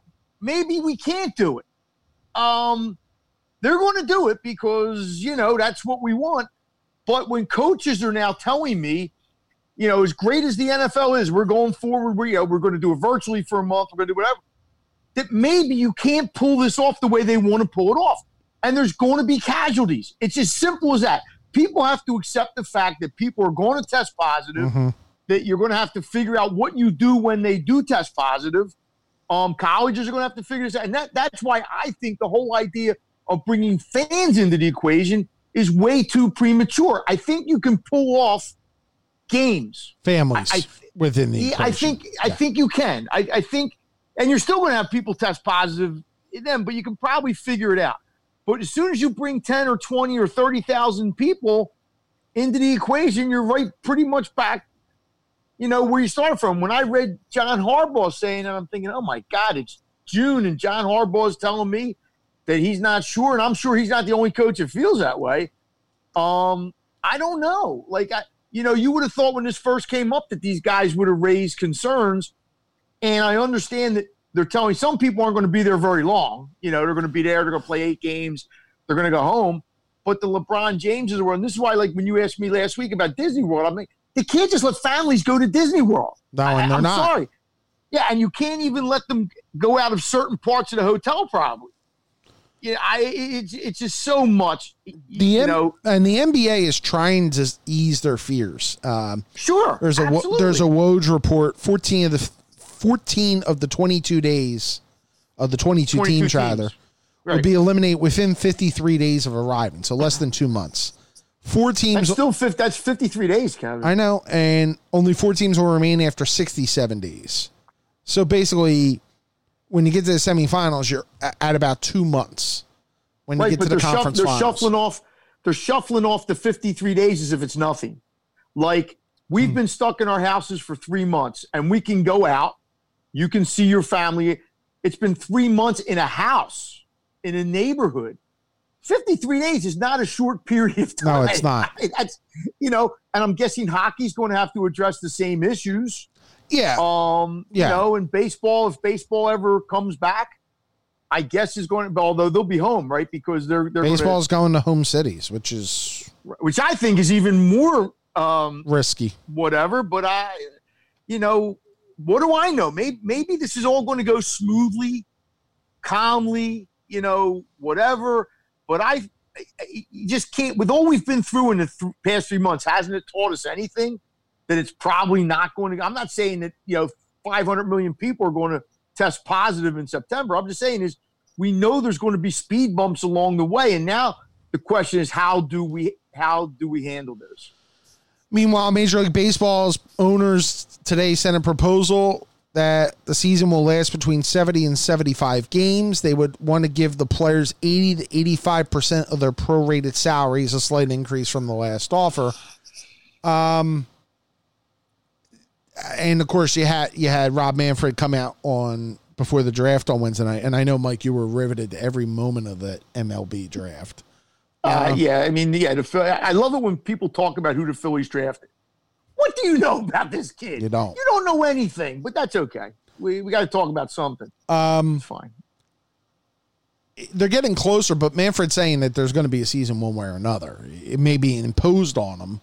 Maybe we can't do it. Um, they're going to do it because, you know, that's what we want. But when coaches are now telling me, you know, as great as the NFL is, we're going forward, we, you know, we're going to do it virtually for a month, we're going to do whatever, that maybe you can't pull this off the way they want to pull it off. And there's going to be casualties. It's as simple as that. People have to accept the fact that people are going to test positive Mhm. that you're going to have to figure out what you do when they do test positive. Um, colleges are going to have to figure this out, and that that's why I think the whole idea of bringing fans into the equation is way too premature. I think you can pull off games. Families I- I- within the. Yeah, I equation. think I think you can. I, I think, and you're still going to have people test positive in them, but you can probably figure it out. But as soon as you bring ten or twenty or thirty thousand people into the equation, you're right pretty much back. You know where you started from. When I read John Harbaugh saying, and I'm thinking, oh my God, it's June, and John Harbaugh is telling me that he's not sure, and I'm sure he's not the only coach that feels that way. Um, I don't know. Like I, you know, you would have thought when this first came up that these guys would have raised concerns. And I understand that they're telling some people aren't going to be there very long. You know, they're going to be there, they're going to play eight games, they're going to go home. But the LeBron Jameses the and this is why, like when you asked me last week about Disney World, I'm like, they can't just let families go to Disney World. No, and they're I'm not. sorry. Yeah, and you can't even let them go out of certain parts of the hotel, probably. Yeah, I it's it's just so much. The you M- know, and the NBA is trying to ease their fears. Um, sure. there's a absolutely. there's a Woj report. Fourteen of the 14 of the 22 days of the 22, 22 teams, teams. rather Right. would be eliminated within 53 days of arriving, so less than two months. Four That's teams, still fif- that's 53 days, Kevin. I know, and only four teams will remain after 67 days. So basically, when you get to the semifinals, you're at about two months. When you get to the they're, shuff- conference they're shuffling off. They're shuffling off the 53 days as if it's nothing. Like we've Hmm. been stuck in our houses for three months, and we can go out. You can see your family. It's been three months in a house in a neighborhood. 53 days is not a short period of time. No, it's not. That's you know, and I'm guessing hockey's going to have to address the same issues. Yeah, Um, Yeah. you know, and baseball, if baseball ever comes back, I guess is going to. Although they'll be home, right? Because they're they're gonna- baseball's going to home cities, which is which I think is even more um, risky. whatever. But I, you know, what do I know? Maybe maybe this is all going to go smoothly, calmly, you know, whatever. But I, I just can't. With all we've been through in the th- past three months, hasn't it taught us anything? That it's probably not going to. I'm not saying that you know 500 million people are going to test positive in September. I'm just saying is we know there's going to be speed bumps along the way, and now the question is how do we how do we handle this? Meanwhile, Major League Baseball's owners today sent a proposal that the season will last between 70 and 75 games. They would want to give the players 80 to 85% of their prorated salaries, a slight increase from the last offer. Um, and of course, you had you had Rob Manfred come out on before the draft on Wednesday night, and I know Mike, you were riveted to every moment of the MLB draft. Uh, yeah, I mean, yeah, the, I love it when people talk about who the Phillies drafted. What do you know about this kid? You don't. You don't know anything, but that's okay. We we got to talk about something. Um, It's fine. they're getting closer, but Manfred's saying that there's going to be a season one way or another. It may be imposed on them,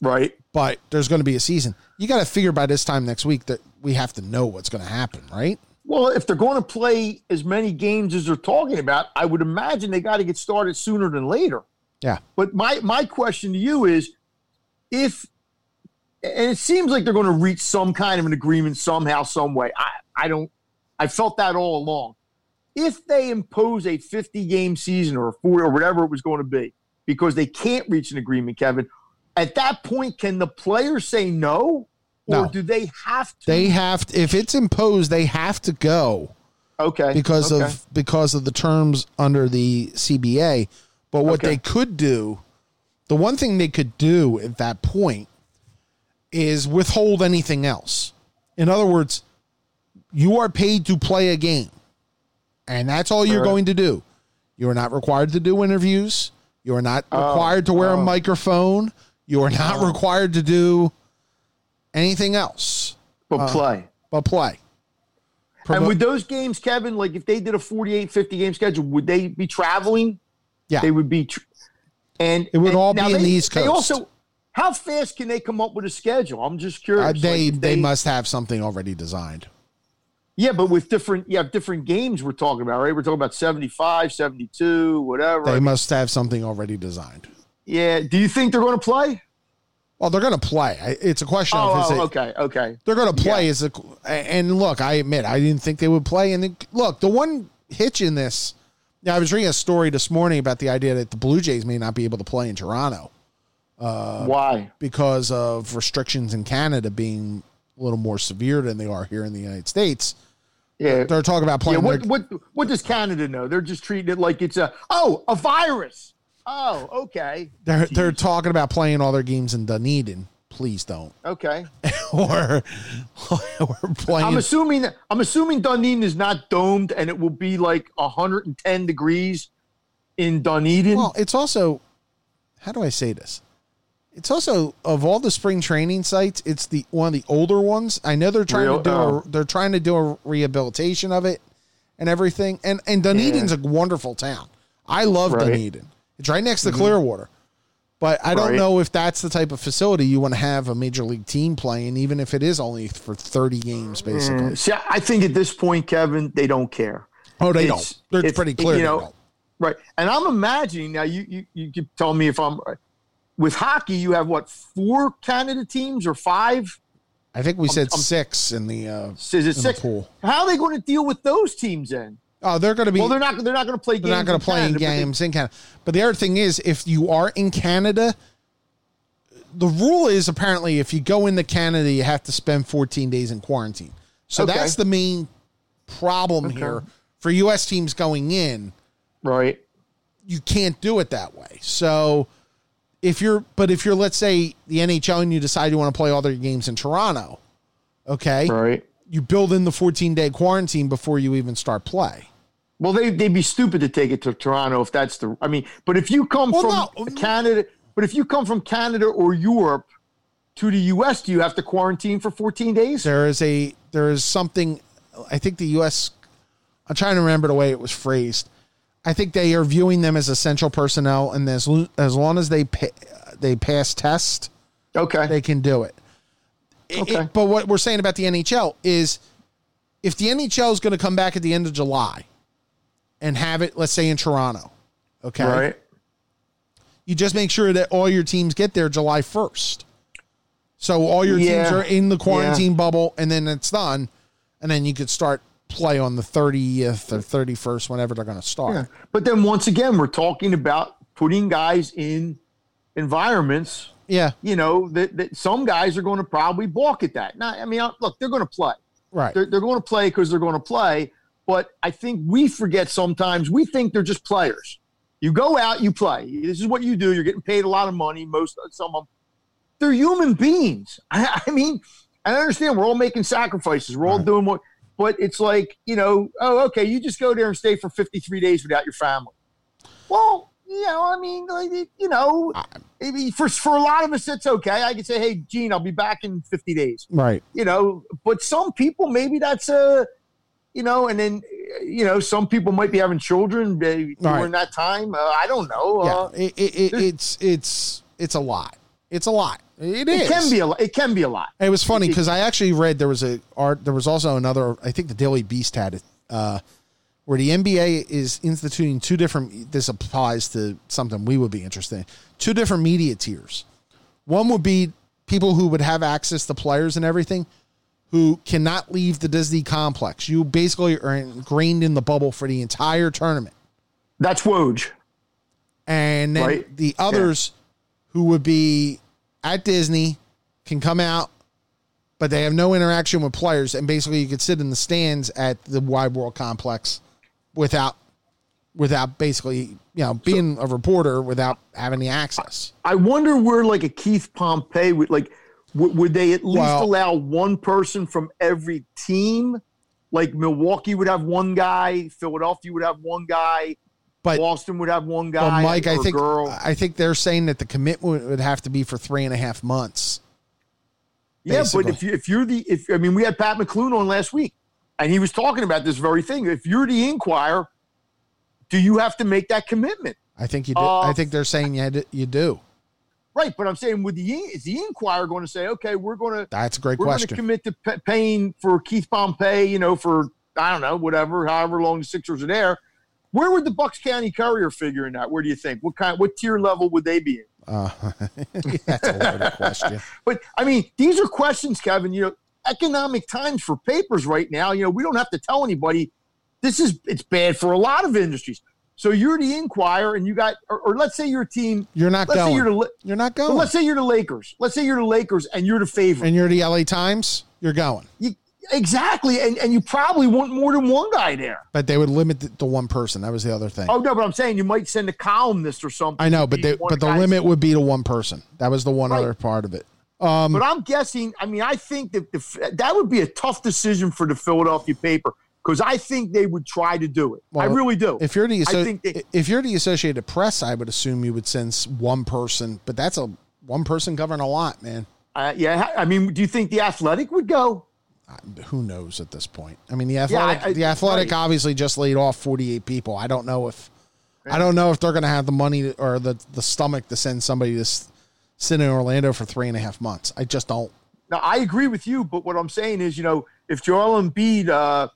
Right. But there's going to be a season. You got to figure by this time next week that we have to know what's going to happen, right? Well, if they're going to play as many games as they're talking about, I would imagine they got to get started sooner than later. Yeah. But my my question to you is, if and it seems like they're going to reach some kind of an agreement somehow, some way. I I don't. I felt that all along. If they impose a 50 game season or a 40 or whatever it was going to be, because they can't reach an agreement, Kevin, at that point, can the players say no, or No. do they have to? They have to, if it's imposed, they have to go okay because okay. of because of the terms under the CBA. But what Okay. they could do, the one thing they could do at that point is withhold anything else. In other words, you are paid to play a game, and that's all you're Right. going to do. You are not required to do interviews. You are not Oh, required to wear a oh. microphone. You are not required to do anything else but uh, play. but play. And with those games, Kevin, like if they did a 48, 50 game schedule, would they be traveling? Yeah. They would be. Tr- and It would and all be in they, the East They Coast. also, how fast can they come up with a schedule? I'm just Uh, curious. they, Like, if they must have something already designed. Yeah, but with different, you have different games we're talking about, right? We're talking about 75, 72, whatever. They must have something already designed. Yeah. Do you think they're going to play? Well, they're going to play. It's a question of oh, is Oh, it, oh, okay, okay. they're going to play. Is a, and look, I admit I didn't think they would play. And then, look, the one hitch in this. Now, I was reading a story this morning about the idea that the Blue Jays may not be able to play in Toronto uh, Why? because of restrictions in Canada being a little more severe than they are here in the United States. Yeah. They're talking about Yeah, playing. what, their- what what does Canada know? They're just treating it like it's a oh a virus. Oh, okay, they're they're talking about playing all their games in Dunedin. Please don't. okay. or or playing. I'm assuming I'm assuming Dunedin is not domed and it will be like 110 degrees in Dunedin. Well, it's also how do I say this? It's also of all the spring training sites, it's the one of the older ones. I know they're trying Real- to do oh. a, they're trying to do a rehabilitation of it and everything. And and Dunedin's a wonderful town. I love Right. Dunedin. It's right next to Clearwater. But I don't Right. know if that's the type of facility you want to have a major league team playing, even if it is only for 30 games, basically. See, I think at this point, Kevin, they don't care. Oh, they It's- don't. It's- pretty clear. you know. Right. And I'm imagining now you you you could tell me if I'm with hockey, you have what, four Canada teams or five? I think we said I'm- six in the uh, Is it in the six? pool. How are they going to deal with those teams then? Oh, they're going to be. Well, they're not. They're not going to play. they're not going to play Canada, but they- games in Canada. But the other thing is, if you are in Canada, the rule is apparently if you go into Canada, you have to spend 14 days in quarantine. So Okay. that's the main problem here for U.S. teams going in. Right. You can't do it that way. So if you're, but if you're, let's say the NHL and you decide you want to play all their games in Toronto, okay, Right. You build in the 14 day quarantine before you even start play. Well, they they'd be stupid to take it to Toronto if that's the. I mean, but if you come Well, from no. Canada, but if you come from Canada or Europe to the U.S., do you have to quarantine for 14 days? there is a there is something i think the us i'm trying to remember the way it was phrased i think they are viewing them as essential personnel and as, as long as they pa- they pass test Okay. they can do it. Okay. it- but what we're saying about the nhl is if the nhl is going to come back at the end of july and have it let's say in toronto okay Right. you just make sure that all your teams get there July 1st. So all your teams are in the quarantine bubble and then it's done. And then you could start play on the 30th or 31st, whenever they're going to start. Yeah. But then once again, we're talking about putting guys in environments. Yeah. You know that, that some guys are going to probably balk at that. Now, I mean, uh, look, they're going to play. Right. They're, they're going to play because they're going to play. But I think we forget sometimes. We think they're just players. You go out, you play. This is what you do. You're getting paid a lot of money. Most some of them, they're human beings. I, I mean, I understand we're all making sacrifices. We're all Right. doing what, but it's like you know, oh, okay, you just go there and stay for 53 days without your family. Well, you know, I mean, like, you know, maybe for for a lot of us, it's okay. I can say, hey, Gene, I'll be back in 50 days right. you know but some people maybe that's a you know and then you know some people might be having children during Right. that time uh, i don't know Yeah. uh, It, it, it, it's, it's, it's a lot. It's a lot. It is. it can be a lot it can be a lot It was funny because I actually read there was a art. There was also another. I think the Daily Beast had it, uh, where the NBA is instituting two different. This applies to something we would be interested in. Two different media tiers. One would be people who would have access to players and everything, who cannot leave the Disney complex. You basically are ingrained in the bubble for the entire tournament that's woj and then Right. the others who would be at Disney can come out, but they have no interaction with players, and basically you could sit in the stands at the Wide World Complex without without basically you know being a reporter without having the access. i wonder where like a keith pompey would like w- would they at least Well- allow one person from every team like milwaukee would have one guy philadelphia would have one guy But boston would have one but guy Mike, I think girl. I think they're saying that the commitment would have to be for three and a half months. Yeah, basically. but if you if you're the if I mean we had Pat McLoone on last week, and he was talking about this very thing. If you're the Inquirer, do you have to make that commitment? I think you do. Uh, I think they're saying you, to- you do. Right, but I'm saying with the is the Inquirer going to say, okay, we're going to That's a great we're going to question. commit to pa- paying for Keith Pompey, you know, for I don't know, whatever, however long the Sixers are there. Where would the Bucks County Courier figure in that? Where do you think? What kind? What tier level would they be in? Uh, that's a loaded question. But I mean, these are questions, Kevin. You know, economic times for papers right now. You know, we don't have to tell anybody. This is it's bad for a lot of industries. So you're the Inquirer, and you got, or, or let's say you're a team. You're not Let's say going. you're the, You're not going. let's say you're the Lakers. Let's say you're the Lakers, and you're the favorite. and you're the LA Times, you're going. You, exactly, and and you probably want more than one guy there. But they would limit it to one person. That was the other thing. Oh no, but I'm saying you might send a columnist or something. I know, but they, but the limit would be to one person. That was the one Right. other part of it. Um, But I'm guessing. I mean, I think that the, that would be a tough decision for the Philadelphia paper because I think they would try to do it. I really do. if you're the they- if you're the Associated Press, I would assume you would send one person. But that's a one person covering a lot, man. Uh, yeah, I mean, do you think the Athletic would go? Who knows at this point? I mean, the athletic, I- the athletic right. obviously just laid off 48 people. I don't know if, I don't know if they're going to have the money to- or the the stomach to send somebody to s- sit in Orlando for three and a half months. I just don't. Now, I agree with you, but what I'm saying is, you know, if Joel Embiid, uh,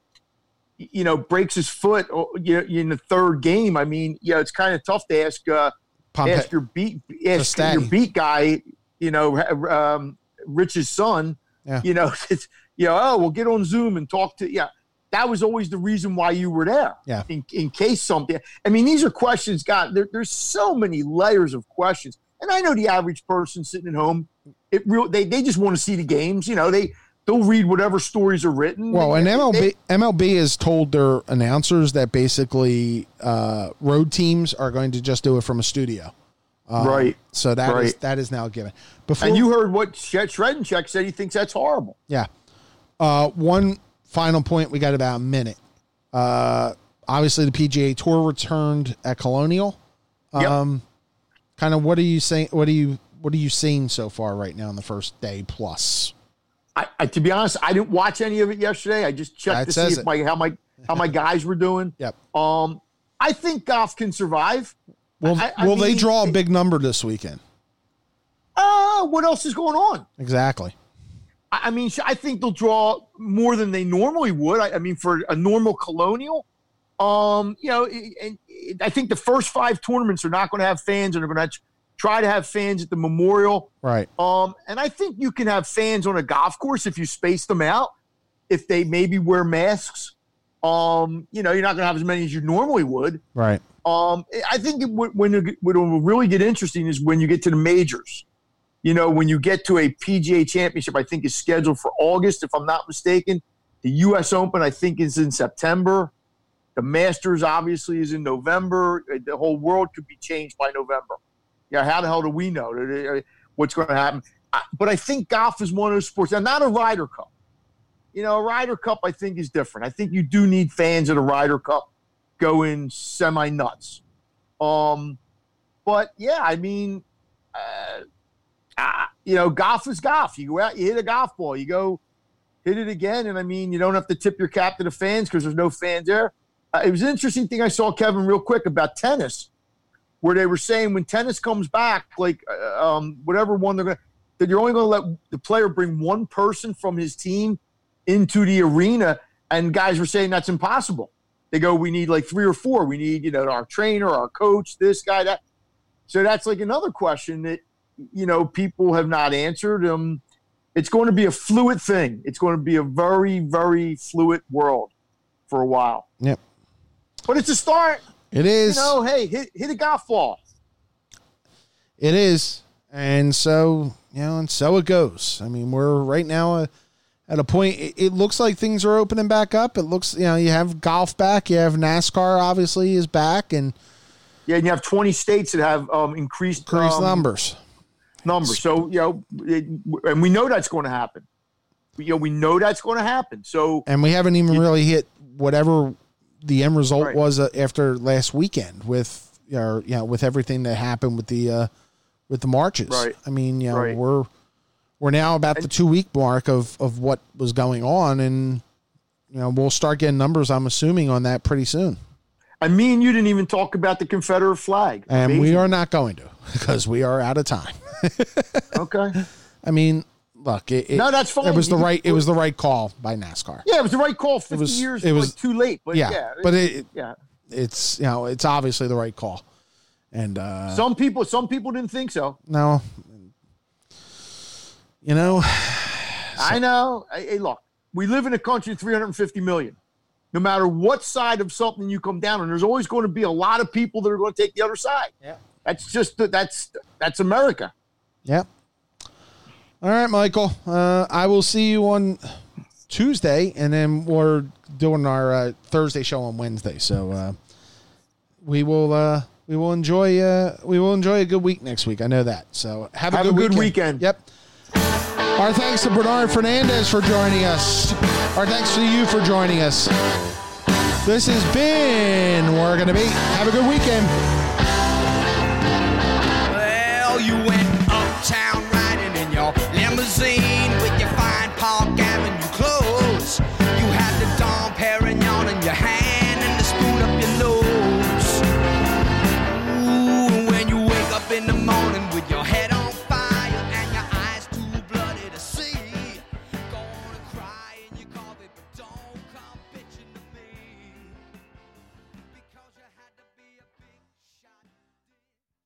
you know, breaks his foot or, you know, in the third game, I mean, yeah, it's kind of tough to ask uh, Pompe- ask your beat ask your beat guy, you know, um, Rich's son, Yeah. You know, it's you know, oh, we'll get on Zoom and talk to yeah. That was always the reason why you were there. Yeah. In, in case something. I mean, these are questions. God, there, there's so many layers of questions, and I know the average person sitting at home, it real they they just want to see the games. You know, they they'll read whatever stories are written. Well, and They- MLB they- MLB has told their announcers that basically uh, road teams are going to just do it from a studio. Um, Right. So that is Right. that is now given. Before and you heard what Shredencheck said. He thinks that's horrible. Yeah. Uh, one final point. We got about a minute. Uh, obviously, the PGA Tour returned at Colonial. Yep. Kind of what are you saying? What are you what are you seeing so far right now in the first day plus? I, I to be honest, I didn't watch any of it yesterday. I just checked That to see if my how my how my guys were doing. Yep. Um, I think golf can survive. Well, I- I Will they draw a big number this weekend? Uh, what else is going on? Exactly. I, I mean, I think they'll draw more than they normally would. I, I mean, for a normal colonial, um, you know, and I think the first five tournaments are not going to have fans, and they're going to try to have fans at the Memorial. Right. Um, and I think you can have fans on a golf course if you space them out. If they maybe wear masks, um, you know, you're not going to have as many as you normally would. Right. Um, I think it, when it, will really get interesting is when you get to the majors. You know, when you get to a PGA Championship, I think is scheduled for August, if I'm not mistaken. The U.S. Open, I think, is in September. The Masters, obviously, is in November. Uh, The whole world could be changed by November. Yeah, how the hell do we know uh, what's going to happen? But I think golf is one of those sports, and not a Ryder Cup. You know, a Ryder Cup, I think, is different. I think you do need fans at a Ryder Cup going semi nuts. Um, but yeah, I mean, uh, uh, you know, golf is golf. You go out, you hit a golf ball, you go hit it again, and I mean, you don't have to tip your cap to the fans because there's no fans there. Uh, it was an interesting thing I saw, Kevin, real quick about tennis, where they were saying when tennis comes back, like uh, um, whatever one they're going, to that you're only going to let the player bring one person from his team into the arena, and guys were saying that's impossible. They go, we need like three or four. We need, you know, our trainer, our coach, this guy, that. So that's like another question that you know people have not answered. Um, it's going to be a fluid thing. It's going to be a very, very fluid world for a while. Yep. But it's a start. It is. You know, hey, hit hit a golf ball. It is. And so, you know, and so it goes. I mean, we're right now uh, at a point, it, it looks like things are opening back up. It looks, you know, you have golf back, you have NASCAR obviously is back and Yeah, and you have 20 states that have um, increased increased um, numbers. numbers. So you know, it, and we know that's going to happen. You know, we know that's going to happen. So And we haven't even really hit whatever the end result Right. was uh, after last weekend with, or, you know, with everything that happened with the, uh, with the marches. Right. I mean, you know, Right. we're, we're now about the two week mark of, of what was going on and, you know, we'll start getting numbers, I'm assuming, on that pretty soon. I mean, you didn't even talk about the Confederate flag. And we are not going to because we are out of time. okay. I mean, look, it, it, No, that's fine. it was the right it was the right call by NASCAR. Yeah, it was the right call. Fifty was- years, it it was- was too late. But yeah, yeah, but it, yeah. it's you know it's obviously the right call, and uh, Some people, some people didn't think so. no, you know, I know. Hey, hey, look, we live in a country of 350 million. No matter what side of something you come down on, there's always going to be a lot of people that are going to take the other side. Yeah. That's just that's that's America. yeah. All right, Michael. Uh, I will see you on Tuesday, and then we're doing our uh, Thursday show on Wednesday. So uh, we will uh, we will enjoy uh, we will enjoy a good week next week. I know that. So have a Have good, a good weekend. weekend. Yep. Our thanks to Bernard Fernandez for joining us. Our thanks to you for joining us. This has been Working the Beat. Have a good weekend. Limousine